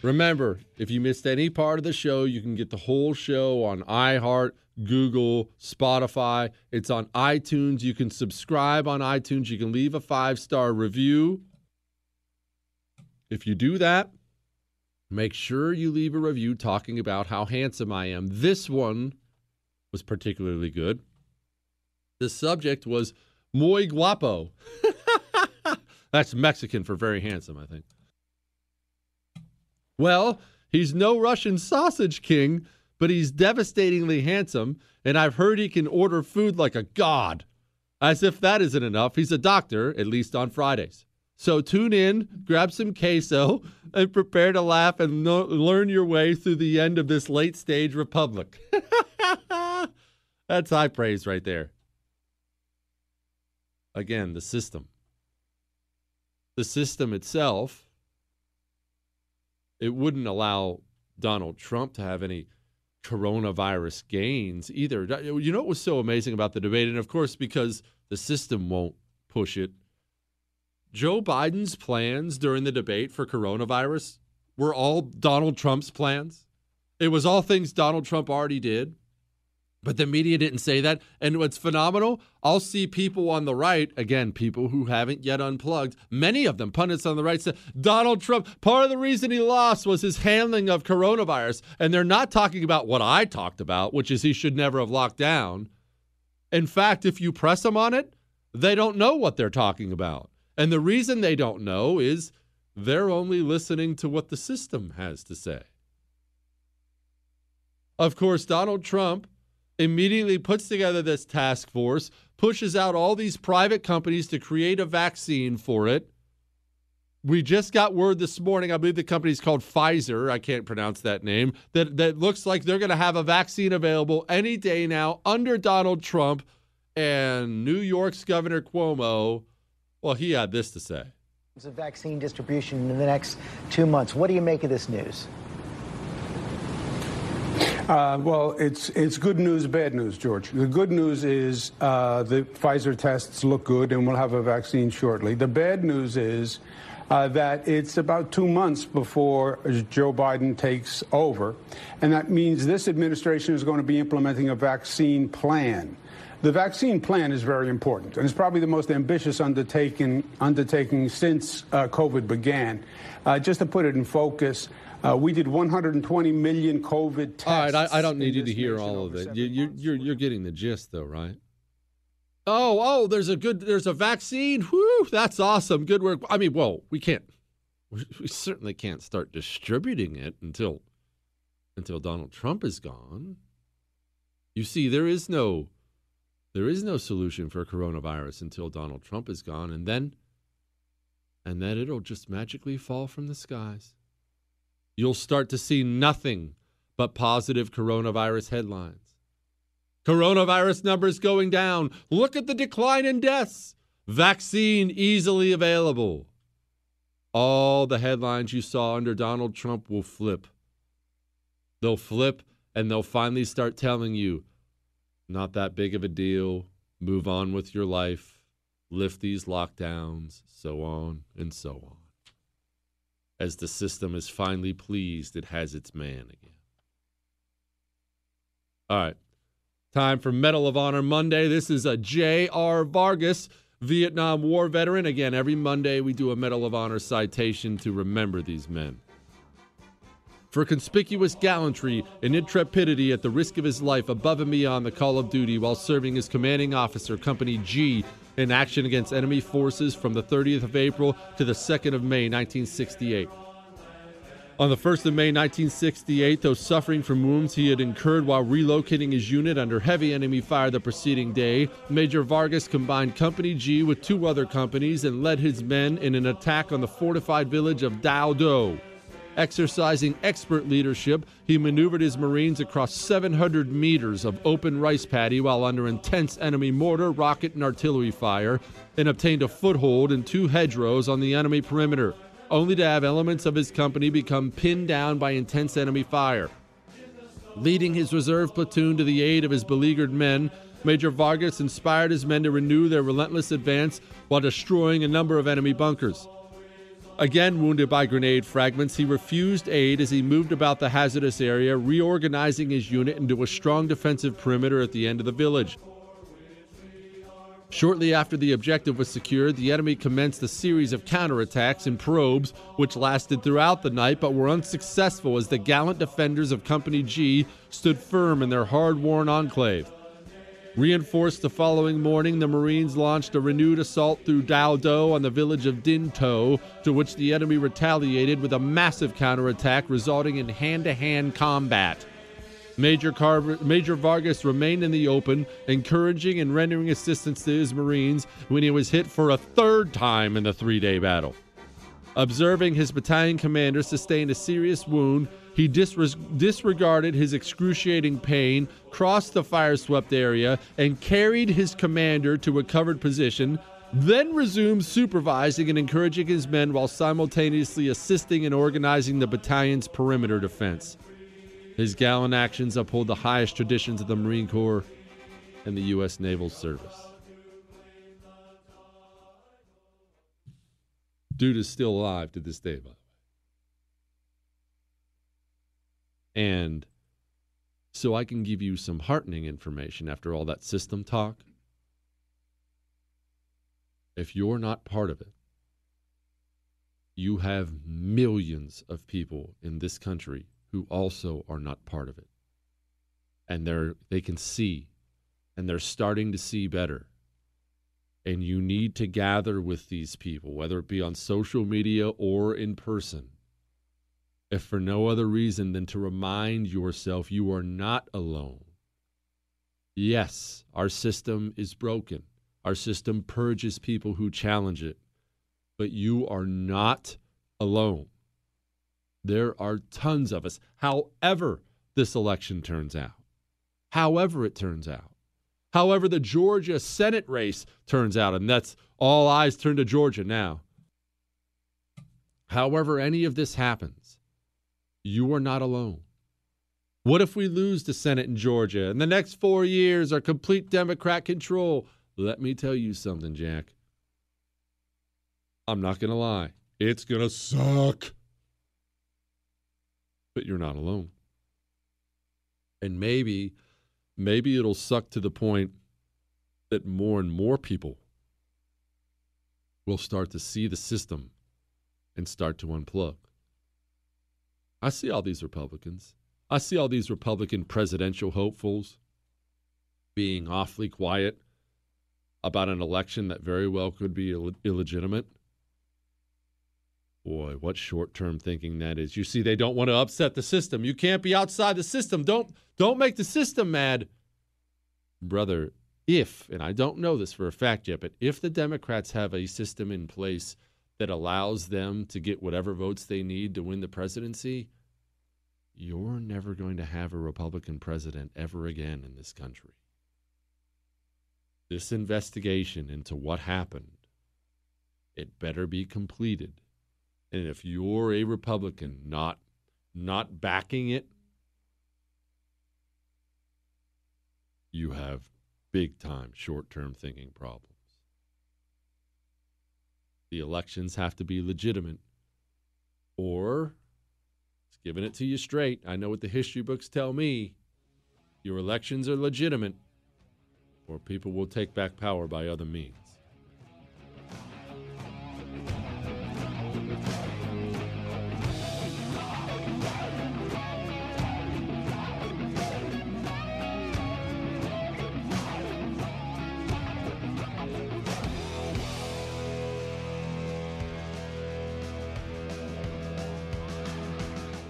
Speaker 4: Remember, if you missed any part of the show, you can get the whole show on iHeart, Google, Spotify. It's on iTunes. You can subscribe on iTunes. You can leave a five star review. If you do that, make sure you leave a review talking about how handsome I am. This one was particularly good. The subject was muy guapo. That's Mexican for very handsome, I think. Well, he's no Russian sausage king, but he's devastatingly handsome, and I've heard he can order food like a god. As if that isn't enough, he's a doctor, at least on Fridays. So tune in, grab some queso, and prepare to laugh and no- learn your way through the end of this late stage republic. That's high praise right there. Again, the system the system itself, it wouldn't allow Donald Trump to have any coronavirus gains either. You know what was so amazing about the debate? And of course, because the system won't push it, Joe Biden's plans during the debate for coronavirus were all Donald Trump's plans. It was all things Donald Trump already did. But the media didn't say that. And what's phenomenal, I'll see people on the right, again, people who haven't yet unplugged, many of them, pundits on the right, said Donald Trump, part of the reason he lost was his handling of coronavirus. And they're not talking about what I talked about, which is he should never have locked down. In fact, if you press them on it, they don't know what they're talking about. And the reason they don't know is they're only listening to what the system has to say. Of course, Donald Trump immediately puts together this task force, pushes out all these private companies to create a vaccine for it. We just got word this morning, I believe the company's called Pfizer, I can't pronounce that name, that, that looks like they're going to have a vaccine available any day now under Donald Trump and New York's Governor Cuomo. Well, he had this to say.
Speaker 10: Of vaccine distribution in the next two months. What do you make of this news?
Speaker 11: Uh, well, it's it's good news, bad news, George. The good news is uh, the Pfizer tests look good, and we'll have a vaccine shortly. The bad news is uh, that it's about two months before Joe Biden takes over, and that means this administration is going to be implementing a vaccine plan. The vaccine plan is very important, and it's probably the most ambitious undertaking undertaking since uh, COVID began. Uh, just to put it in focus. Uh, we did 120 million COVID tests.
Speaker 4: All right, I, I don't need you to hear all of it. You, you, you're you're getting the gist, though, right? Oh, oh, there's a good, there's a vaccine. Whoo, that's awesome. Good work. I mean, well, we can't, we, we certainly can't start distributing it until, until Donald Trump is gone. You see, there is no, there is no solution for coronavirus until Donald Trump is gone, and then, and then it'll just magically fall from the skies you'll start to see nothing but positive coronavirus headlines. Coronavirus numbers going down. Look at the decline in deaths. Vaccine easily available. All the headlines you saw under Donald Trump will flip. They'll flip and they'll finally start telling you, not that big of a deal. Move on with your life. Lift these lockdowns, so on and so on as the system is finally pleased it has its man again. All right. Time for Medal of Honor Monday. This is a J.R. Vargas, Vietnam War veteran. Again, every Monday we do a Medal of Honor citation to remember these men. For conspicuous gallantry and intrepidity at the risk of his life above and beyond the call of duty while serving as commanding officer, Company G, in action against enemy forces from the 30th of April to the 2nd of May 1968. On the 1st of May 1968, though suffering from wounds he had incurred while relocating his unit under heavy enemy fire the preceding day, Major Vargas combined Company G with two other companies and led his men in an attack on the fortified village of Dai Do. Exercising expert leadership, he maneuvered his Marines across 700 meters of open rice paddy while under intense enemy mortar, rocket, and artillery fire, and obtained a foothold in two hedgerows on the enemy perimeter only to have elements of his company become pinned down by intense enemy fire. Leading his reserve platoon to the aid of his beleaguered men, Major Vargas inspired his men to renew their relentless advance while destroying a number of enemy bunkers. Again wounded by grenade fragments, he refused aid as he moved about the hazardous area, reorganizing his unit into a strong defensive perimeter at the end of the village. Shortly after the objective was secured, the enemy commenced a series of counterattacks and probes, which lasted throughout the night but were unsuccessful as the gallant defenders of Company G stood firm in their hard worn enclave. Reinforced the following morning, the Marines launched a renewed assault through Dai Do on the village of Dinto, to which the enemy retaliated with a massive counterattack, resulting in hand to hand combat. Major, Carver, Major Vargas remained in the open, encouraging and rendering assistance to his Marines when he was hit for a third time in the three day battle. Observing his battalion commander sustain a serious wound, he disregarded his excruciating pain, crossed the fire swept area, and carried his commander to a covered position, then resumed supervising and encouraging his men while simultaneously assisting in organizing the battalion's perimeter defense. His gallant actions uphold the highest traditions of the Marine Corps and the U.S. Naval Service. Dude is still alive to this day, by the way. And so I can give you some heartening information after all that system talk. If you're not part of it, you have millions of people in this country who also are not part of it. And they're they can see and they're starting to see better. And you need to gather with these people, whether it be on social media or in person, if for no other reason than to remind yourself you are not alone. Yes, our system is broken. Our system purges people who challenge it. But you are not alone. There are tons of us, however, this election turns out. However, it turns out. However, the Georgia Senate race turns out, and that's all eyes turn to Georgia now. However, any of this happens, you are not alone. What if we lose the Senate in Georgia and the next four years are complete Democrat control? Let me tell you something, Jack. I'm not going to lie. It's going to suck. But you're not alone. And maybe, maybe it'll suck to the point that more and more people will start to see the system and start to unplug. I see all these Republicans. I see all these Republican presidential hopefuls being awfully quiet about an election that very well could be Ill- illegitimate. Boy, what short-term thinking that is. You see they don't want to upset the system. You can't be outside the system. Don't don't make the system mad. Brother, if and I don't know this for a fact yet, but if the Democrats have a system in place that allows them to get whatever votes they need to win the presidency, you're never going to have a Republican president ever again in this country. This investigation into what happened, it better be completed. And if you're a Republican not not backing it, you have big time short-term thinking problems. The elections have to be legitimate or it's giving it to you straight. I know what the history books tell me. Your elections are legitimate or people will take back power by other means.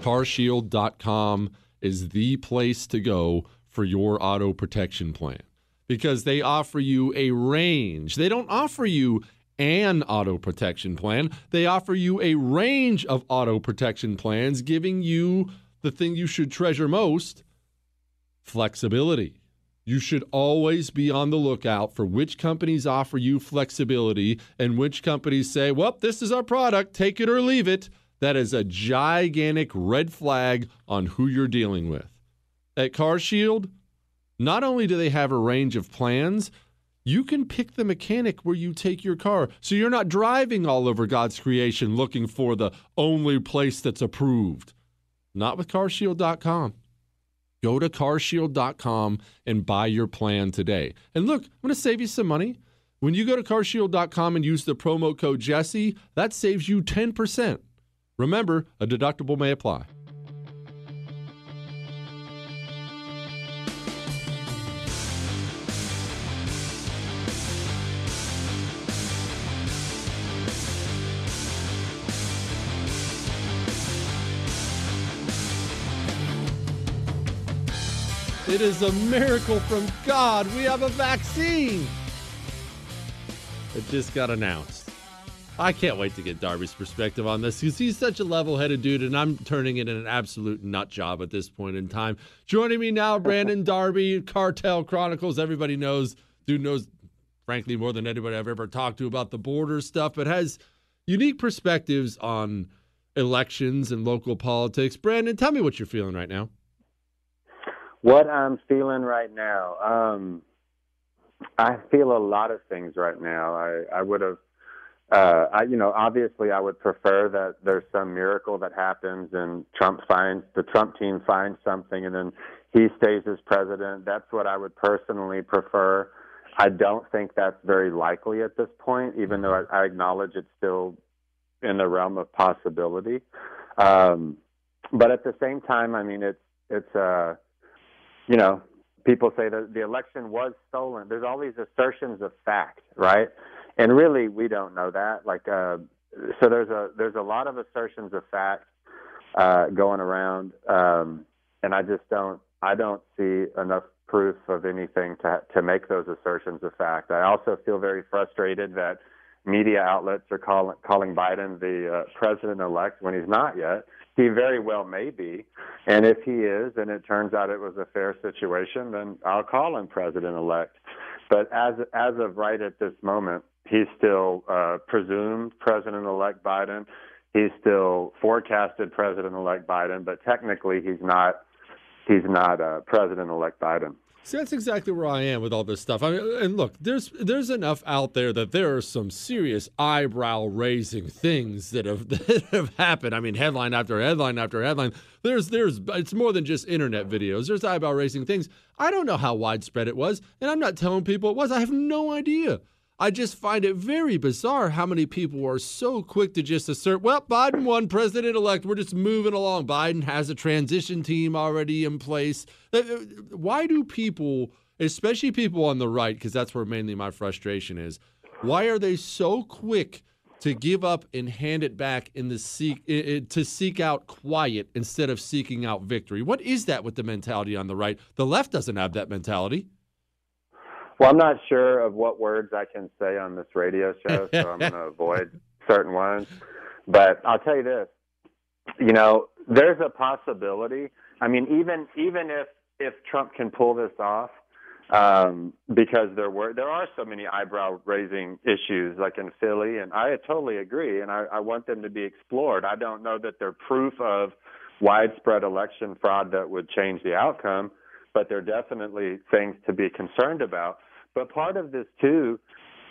Speaker 4: carshield.com is the place to go for your auto protection plan because they offer you a range. They don't offer you an auto protection plan, they offer you a range of auto protection plans, giving you the thing you should treasure most flexibility. You should always be on the lookout for which companies offer you flexibility and which companies say, well, this is our product, take it or leave it. That is a gigantic red flag on who you're dealing with. At CarShield, Not only do they have a range of plans, you can pick the mechanic where you take your car. So you're not driving all over God's creation looking for the only place that's approved. Not with carshield.com. Go to carshield.com and buy your plan today. And look, I'm going to save you some money. When you go to carshield.com and use the promo code Jesse, that saves you 10%. Remember, a deductible may apply. It is a miracle from God. We have a vaccine. It just got announced. I can't wait to get Darby's perspective on this because he's such a level headed dude, and I'm turning it in an absolute nut job at this point in time. Joining me now, Brandon Darby, Cartel Chronicles. Everybody knows, dude knows, frankly, more than anybody I've ever talked to about the border stuff, but has unique perspectives on elections and local politics. Brandon, tell me what you're feeling right now.
Speaker 12: What I'm feeling right now, um, I feel a lot of things right now. I, I would have, uh, I, you know, obviously I would prefer that there's some miracle that happens and Trump finds, the Trump team finds something and then he stays as president. That's what I would personally prefer. I don't think that's very likely at this point, even though I, I acknowledge it's still in the realm of possibility. Um, but at the same time, I mean, it's, it's, uh, you know, people say that the election was stolen. There's all these assertions of fact, right? And really, we don't know that. Like, uh, so there's a there's a lot of assertions of fact uh, going around, um, and I just don't I don't see enough proof of anything to to make those assertions of fact. I also feel very frustrated that media outlets are calling calling Biden the uh, president elect when he's not yet. He very well may be. And if he is, and it turns out it was a fair situation, then I'll call him president elect. But as as of right at this moment, he's still uh, presumed president elect Biden. He's still forecasted president elect Biden, but technically he's not he's not uh, president elect Biden.
Speaker 4: See, that's exactly where I am with all this stuff. I mean, and look, there's there's enough out there that there are some serious eyebrow raising things that have that have happened. I mean, headline after headline after headline. There's there's it's more than just internet videos. There's eyebrow raising things. I don't know how widespread it was, and I'm not telling people it was. I have no idea. I just find it very bizarre how many people are so quick to just assert, well, Biden won president elect. We're just moving along. Biden has a transition team already in place. Uh, why do people, especially people on the right, because that's where mainly my frustration is, why are they so quick to give up and hand it back in the seek to seek out quiet instead of seeking out victory? What is that with the mentality on the right? The left doesn't have that mentality.
Speaker 12: Well, I'm not sure of what words I can say on this radio show, so I'm going to avoid certain ones. But I'll tell you this: you know, there's a possibility. I mean, even even if if Trump can pull this off, um, because there were there are so many eyebrow raising issues like in Philly, and I totally agree, and I, I want them to be explored. I don't know that they're proof of widespread election fraud that would change the outcome, but they're definitely things to be concerned about. But part of this too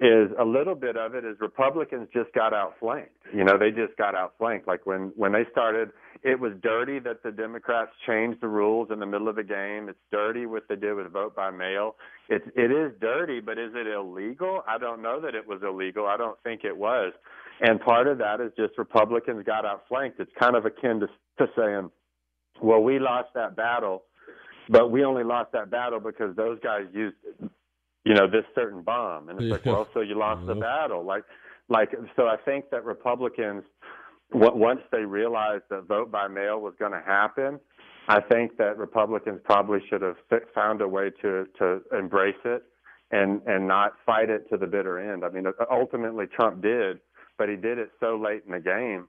Speaker 12: is a little bit of it is Republicans just got outflanked. You know, they just got outflanked. Like when when they started, it was dirty that the Democrats changed the rules in the middle of the game. It's dirty what they did with vote by mail. It's it is dirty, but is it illegal? I don't know that it was illegal. I don't think it was. And part of that is just Republicans got outflanked. It's kind of akin to to saying, well, we lost that battle, but we only lost that battle because those guys used you know, this certain bomb. And it's like, well, so you lost the battle. Like, like, so I think that Republicans, once they realized that vote by mail was going to happen, I think that Republicans probably should have found a way to to embrace it and and not fight it to the bitter end. I mean, ultimately Trump did, but he did it so late in the game.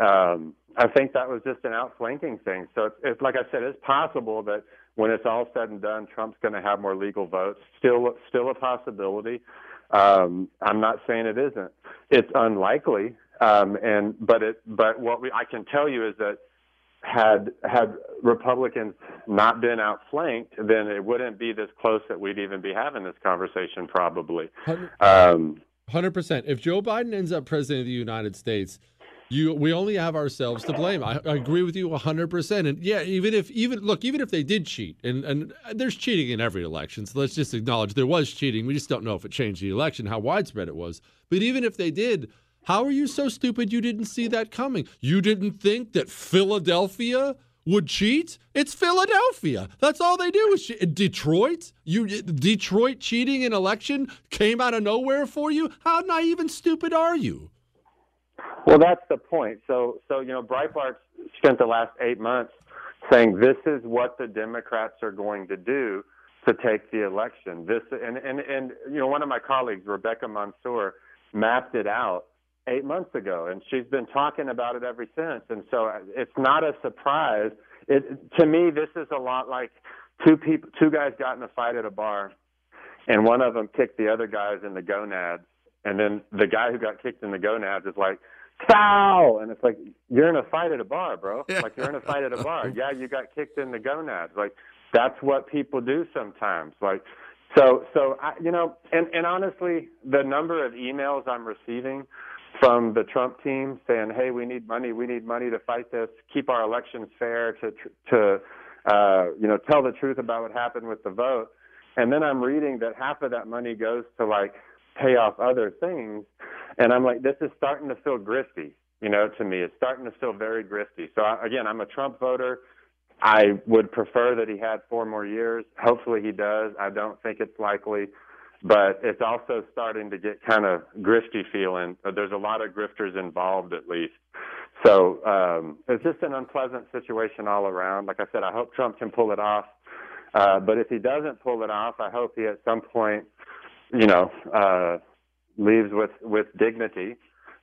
Speaker 12: Um, I think that was just an outflanking thing. So it's, it's like I said, it's possible that when it's all said and done, Trump's going to have more legal votes. Still, still a possibility. Um, I'm not saying it isn't. It's unlikely, um, and but it but what we I can tell you is that had had Republicans not been outflanked, then it wouldn't be this close that we'd even be having this conversation. Probably. Um,
Speaker 4: Hundred percent. If Joe Biden ends up president of the United States, you we only have ourselves to blame. I, I agree with you hundred percent. And yeah, even if even look, even if they did cheat, and and there's cheating in every election, so let's just acknowledge there was cheating. We just don't know if it changed the election, how widespread it was. But even if they did, how are you so stupid you didn't see that coming? You didn't think that Philadelphia would cheat? It's Philadelphia. That's all they do is. Detroit. You Detroit cheating in election came out of nowhere for you. How naive and stupid are you?
Speaker 12: Well, that's the point. So, so you know, Breitbart spent the last eight months saying this is what the Democrats are going to do to take the election. This and and and you know, one of my colleagues, Rebecca Mansour, mapped it out eight months ago, and she's been talking about it ever since. And so, it's not a surprise. It to me, this is a lot like two people, two guys got in a fight at a bar, and one of them kicked the other guys in the gonads, and then the guy who got kicked in the gonads is like foul. And it's like, you're in a fight at a bar, bro. Like, you're in a fight at a bar. Yeah, you got kicked in the gonads. Like, that's what people do sometimes. Like, so, so, I, you know, and, and honestly, the number of emails I'm receiving from the Trump team saying, hey, we need money, we need money to fight this, keep our elections fair, to, to, uh, you know, tell the truth about what happened with the vote. And then I'm reading that half of that money goes to like pay off other things. And I'm like, this is starting to feel grifty, you know, to me. It's starting to feel very grifty. So I, again, I'm a Trump voter. I would prefer that he had four more years. Hopefully he does. I don't think it's likely, but it's also starting to get kind of grifty feeling. There's a lot of grifters involved at least. So um, it's just an unpleasant situation all around. Like I said, I hope Trump can pull it off. Uh, but if he doesn't pull it off, I hope he at some point, you know, uh, leaves with with dignity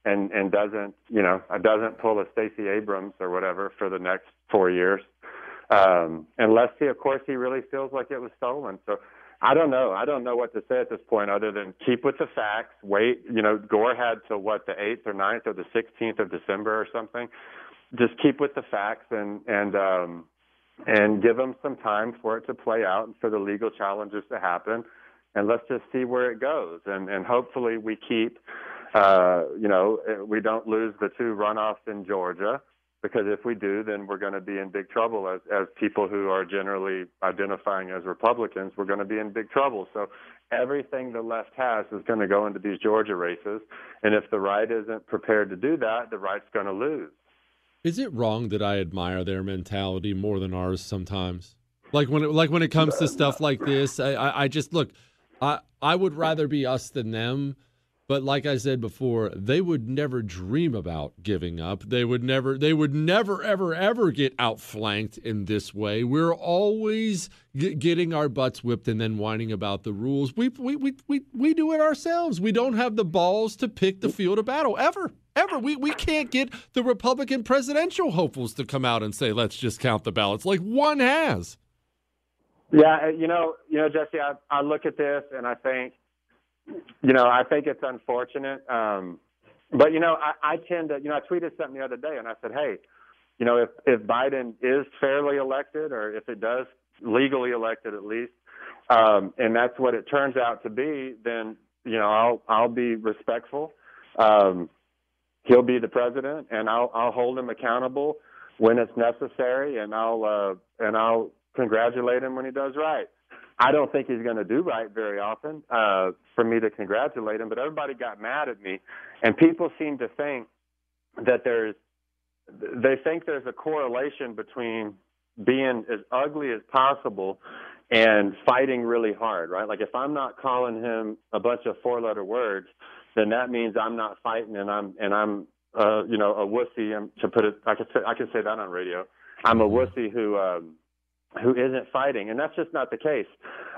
Speaker 12: and and doesn't you know doesn't pull a Stacey Abrams or whatever for the next four years um unless he of course he really feels like it was stolen so I don't know. I don't know what to say at this point other than keep with the facts. Wait, you know, Gore had till what the 8th or 9th or the 16th of December or something. Just keep with the facts and and um and give them some time for it to play out and for the legal challenges to happen and let's just see where it goes. And and hopefully we keep, uh, you know, we don't lose the two runoffs in Georgia, because if we do, then we're going to be in big trouble as as people who are generally identifying as Republicans. We're going to be in big trouble. So everything the left has is going to go into these Georgia races, and if the right isn't prepared to do that, the right's going to lose.
Speaker 4: Is it wrong that I admire their mentality more than ours sometimes? Like when it, like when it comes to stuff like this, I, I, I just look. I I would rather be us than them. But like I said before, they would never dream about giving up. They would never they would never ever ever get outflanked in this way. We're always g- getting our butts whipped and then whining about the rules. We, we we we we do it ourselves. We don't have the balls to pick the field of battle ever. Ever. We we can't get the Republican presidential hopefuls to come out and say, "Let's just count the ballots." Like one has.
Speaker 12: Yeah, you know, you know, Jesse, I, I look at this and I think, you know, I think it's unfortunate. Um, but you know, I, I tend to, you know, I tweeted something the other day and I said, hey, you know, if if Biden is fairly elected or if it does legally elected at least, um, and that's what it turns out to be, then you know, I'll I'll be respectful. Um, he'll be the president, and I'll I'll hold him accountable when it's necessary, and I'll uh, and I'll congratulate him when he does right. I don't think he's going to do right very often uh, for me to congratulate him, but everybody got mad at me, and people seem to think that there's they think there's a correlation between being as ugly as possible and fighting really hard, right? Like if I'm not calling him a bunch of four-letter words, then that means I'm not fighting and I'm and I'm uh, you know a wussy. Um, to put it, I could say I could say that on radio. I'm a wussy who. Um, who isn't fighting, and that's just not the case.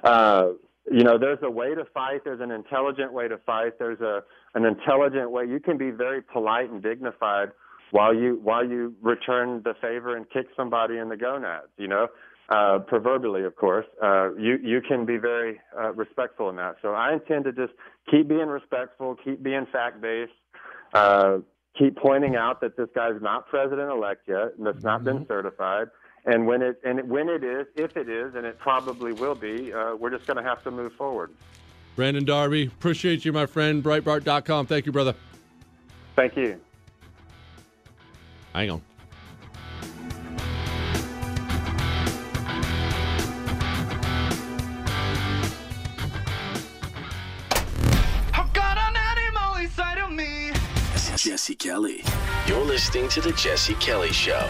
Speaker 12: Uh, you know, there's a way to fight. There's an intelligent way to fight. There's a an intelligent way. You can be very polite and dignified while you while you return the favor and kick somebody in the gonads. You know, uh, proverbially, of course. Uh, you you can be very uh, respectful in that. So I intend to just keep being respectful, keep being fact based, uh, keep pointing out that this guy's not president elect yet, and that's not been certified. And when it and when it is, if it is, and it probably will be, uh, we're just going to have to move forward.
Speaker 4: Brandon Darby, appreciate you, my friend. Breitbart.com. Thank you, brother.
Speaker 12: Thank you.
Speaker 4: Hang on. Oh god, an animal inside of me.
Speaker 5: Jesse Kelly. You're listening to The Jesse Kelly Show.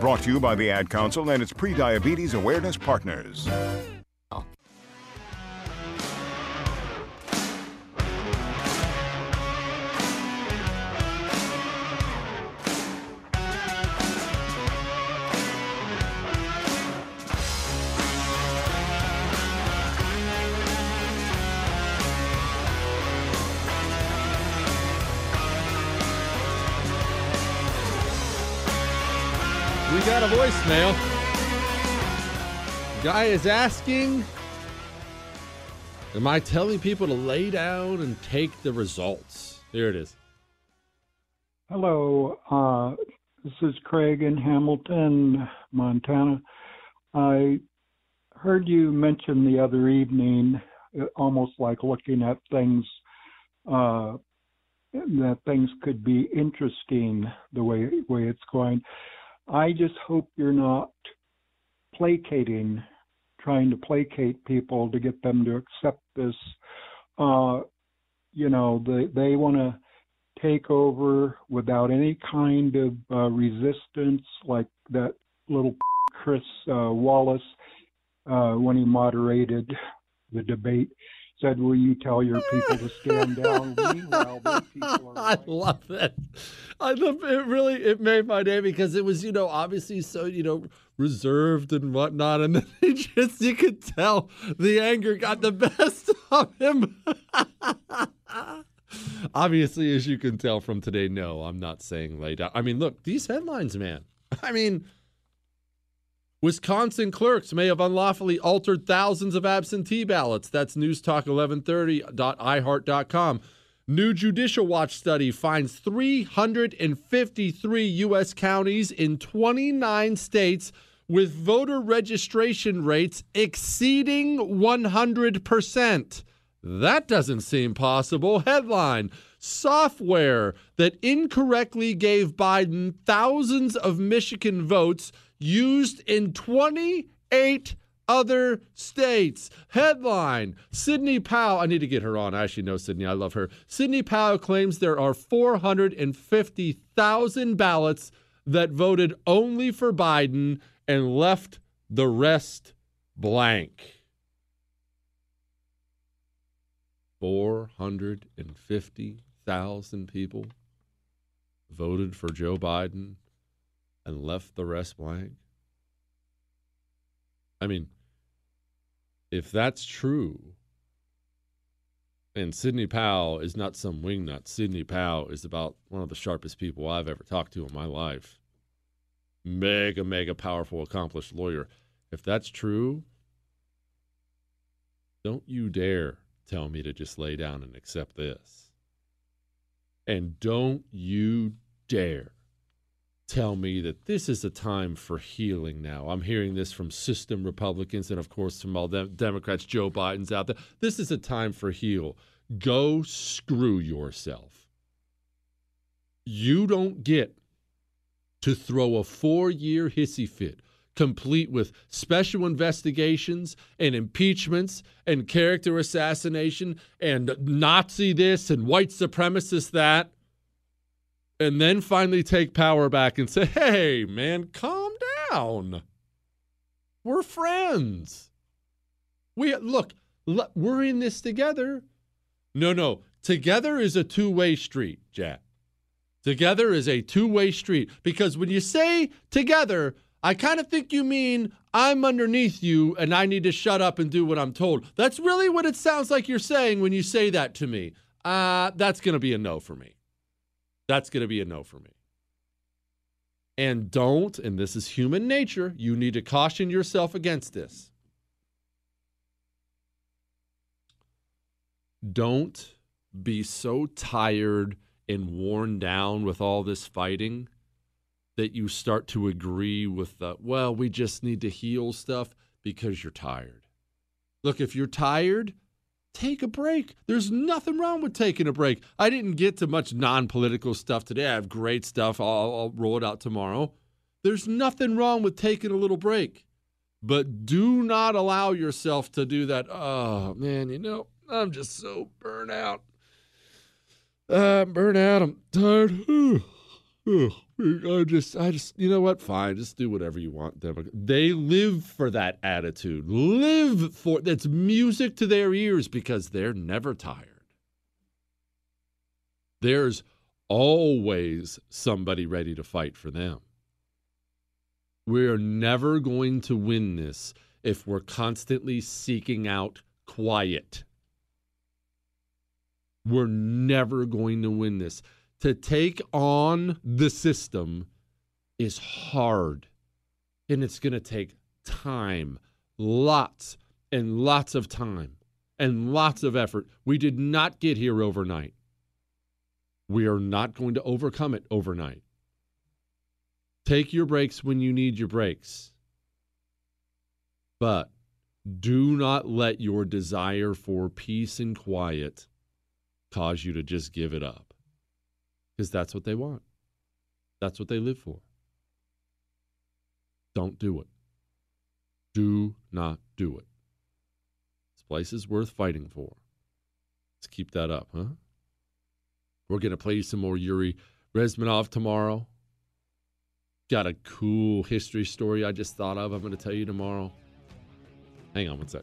Speaker 6: Brought to you by the Ad Council and its pre-diabetes awareness partners.
Speaker 4: We got a voicemail. Guy is asking Am I telling people to lay down and take the results? Here it is.
Speaker 13: Hello, uh, this is Craig in Hamilton, Montana. I heard you mention the other evening, uh, almost like looking at things, uh, that things could be interesting the way way it's going. I just hope you're not placating, trying to placate people to get them to accept this. Uh, you know, they they want to take over without any kind of uh, resistance, like that little Chris uh, Wallace uh, when he moderated the debate said, "Will you tell your people to stand down?" Meanwhile, people are
Speaker 4: I love that. I love it. Really, it made my day because it was, you know, obviously so, you know, reserved and whatnot, and then it just you could tell the anger got the best of him. obviously, as you can tell from today, no, I'm not saying lay down. I mean, look, these headlines, man. I mean. Wisconsin clerks may have unlawfully altered thousands of absentee ballots. That's newstalk1130.iheart.com. New Judicial Watch study finds 353 U.S. counties in 29 states with voter registration rates exceeding 100%. That doesn't seem possible. Headline Software that incorrectly gave Biden thousands of Michigan votes used in 28 other states. Headline Sidney Powell. I need to get her on. I actually know Sidney, I love her. Sidney Powell claims there are 450,000 ballots that voted only for Biden and left the rest blank. 450,000 people voted for Joe Biden and left the rest blank? I mean, if that's true, and Sidney Powell is not some wingnut, Sidney Powell is about one of the sharpest people I've ever talked to in my life. Mega, mega powerful, accomplished lawyer. If that's true, don't you dare tell me to just lay down and accept this. And don't you dare tell me that this is a time for healing now. I'm hearing this from system Republicans and, of course, from all Democrats. Joe Biden's out there. This is a time for heal. Go screw yourself. You don't get to throw a four year hissy fit, complete with special investigations and impeachments and character assassination and Nazi this and white supremacist that, and then finally take power back and say, hey, man, calm down. We're friends. We look, we're in this together. No, no. Together is a two way street, Jack. Together is a two way street because when you say together, I kind of think you mean I'm underneath you and I need to shut up and do what I'm told. That's really what it sounds like you're saying when you say that to me. Uh, that's going to be a no for me. That's going to be a no for me. And don't, and this is human nature, you need to caution yourself against this. Don't be so tired and worn down with all this fighting that you start to agree with the, well, we just need to heal stuff because you're tired. Look, if you're tired, take a break. There's nothing wrong with taking a break. I didn't get to much non political stuff today. I have great stuff. I'll, I'll, roll it out tomorrow. There's nothing wrong with taking a little break. But do not allow yourself to do that. Oh, man, you know, I'm just so burnt out. I'm burnt out. I'm tired. Hmm, I just, I just, you know what? Fine, just do whatever you want. They live for that attitude. Live for that's music to their ears because they're never tired. There's always somebody ready to fight for them. We're never going to win this if we're constantly seeking out quiet. We're never going to win this. To take on the system is hard and it's going to take time, lots and lots of time and lots of effort. We did not get here overnight. We are not going to overcome it overnight. Take your breaks when you need your breaks. But do not let your desire for peace and quiet cause you to just give it up. Because that's what they want. That's what they live for. Don't do it. Do not do it. This place is worth fighting for. Let's keep that up, huh? We're going to play you some more Yuri Bezmenov tomorrow. Got a cool history story I just thought of. I'm going to tell you tomorrow. Hang on one sec.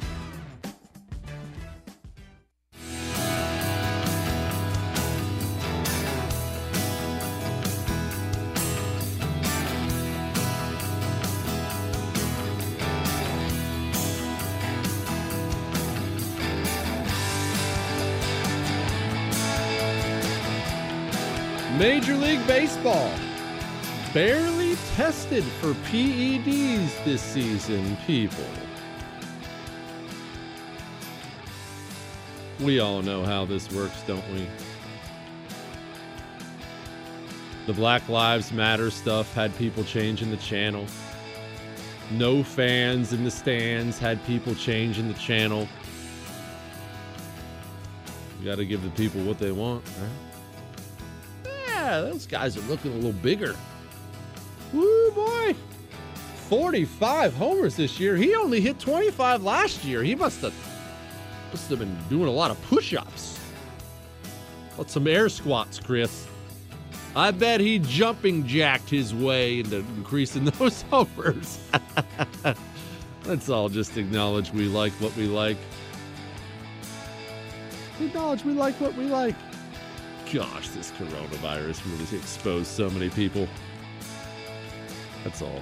Speaker 4: League Baseball barely tested for PEDs this season, people. We all know how this works, don't we? The Black Lives Matter stuff had people changing the channel. no fans in the stands, had people changing the channel. You got to give the people what they want, right? Yeah, those guys are looking a little bigger. Woo, boy. 45 homers this year. He only hit 25 last year. He must have must have been doing a lot of push-ups. What's some air squats, Chris? I bet he jumping jacked his way into increasing those homers. Let's all just acknowledge we like what we like. Acknowledge we like what we like. Gosh, this coronavirus really exposed so many people. That's all.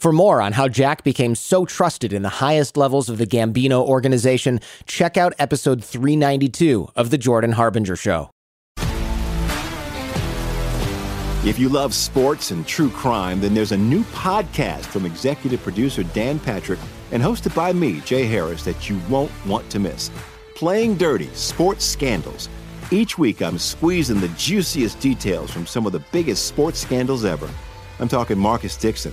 Speaker 14: For more on how Jack became so trusted in the highest levels of the Gambino organization, check out episode 392 of The Jordan Harbinger Show.
Speaker 15: If you love sports and true crime, then there's a new podcast from executive producer Dan Patrick and hosted by me, Jay Harris, that you won't want to miss. Playing Dirty Sports Scandals. Each week, I'm squeezing the juiciest details from some of the biggest sports scandals ever. I'm talking Marcus Dixon,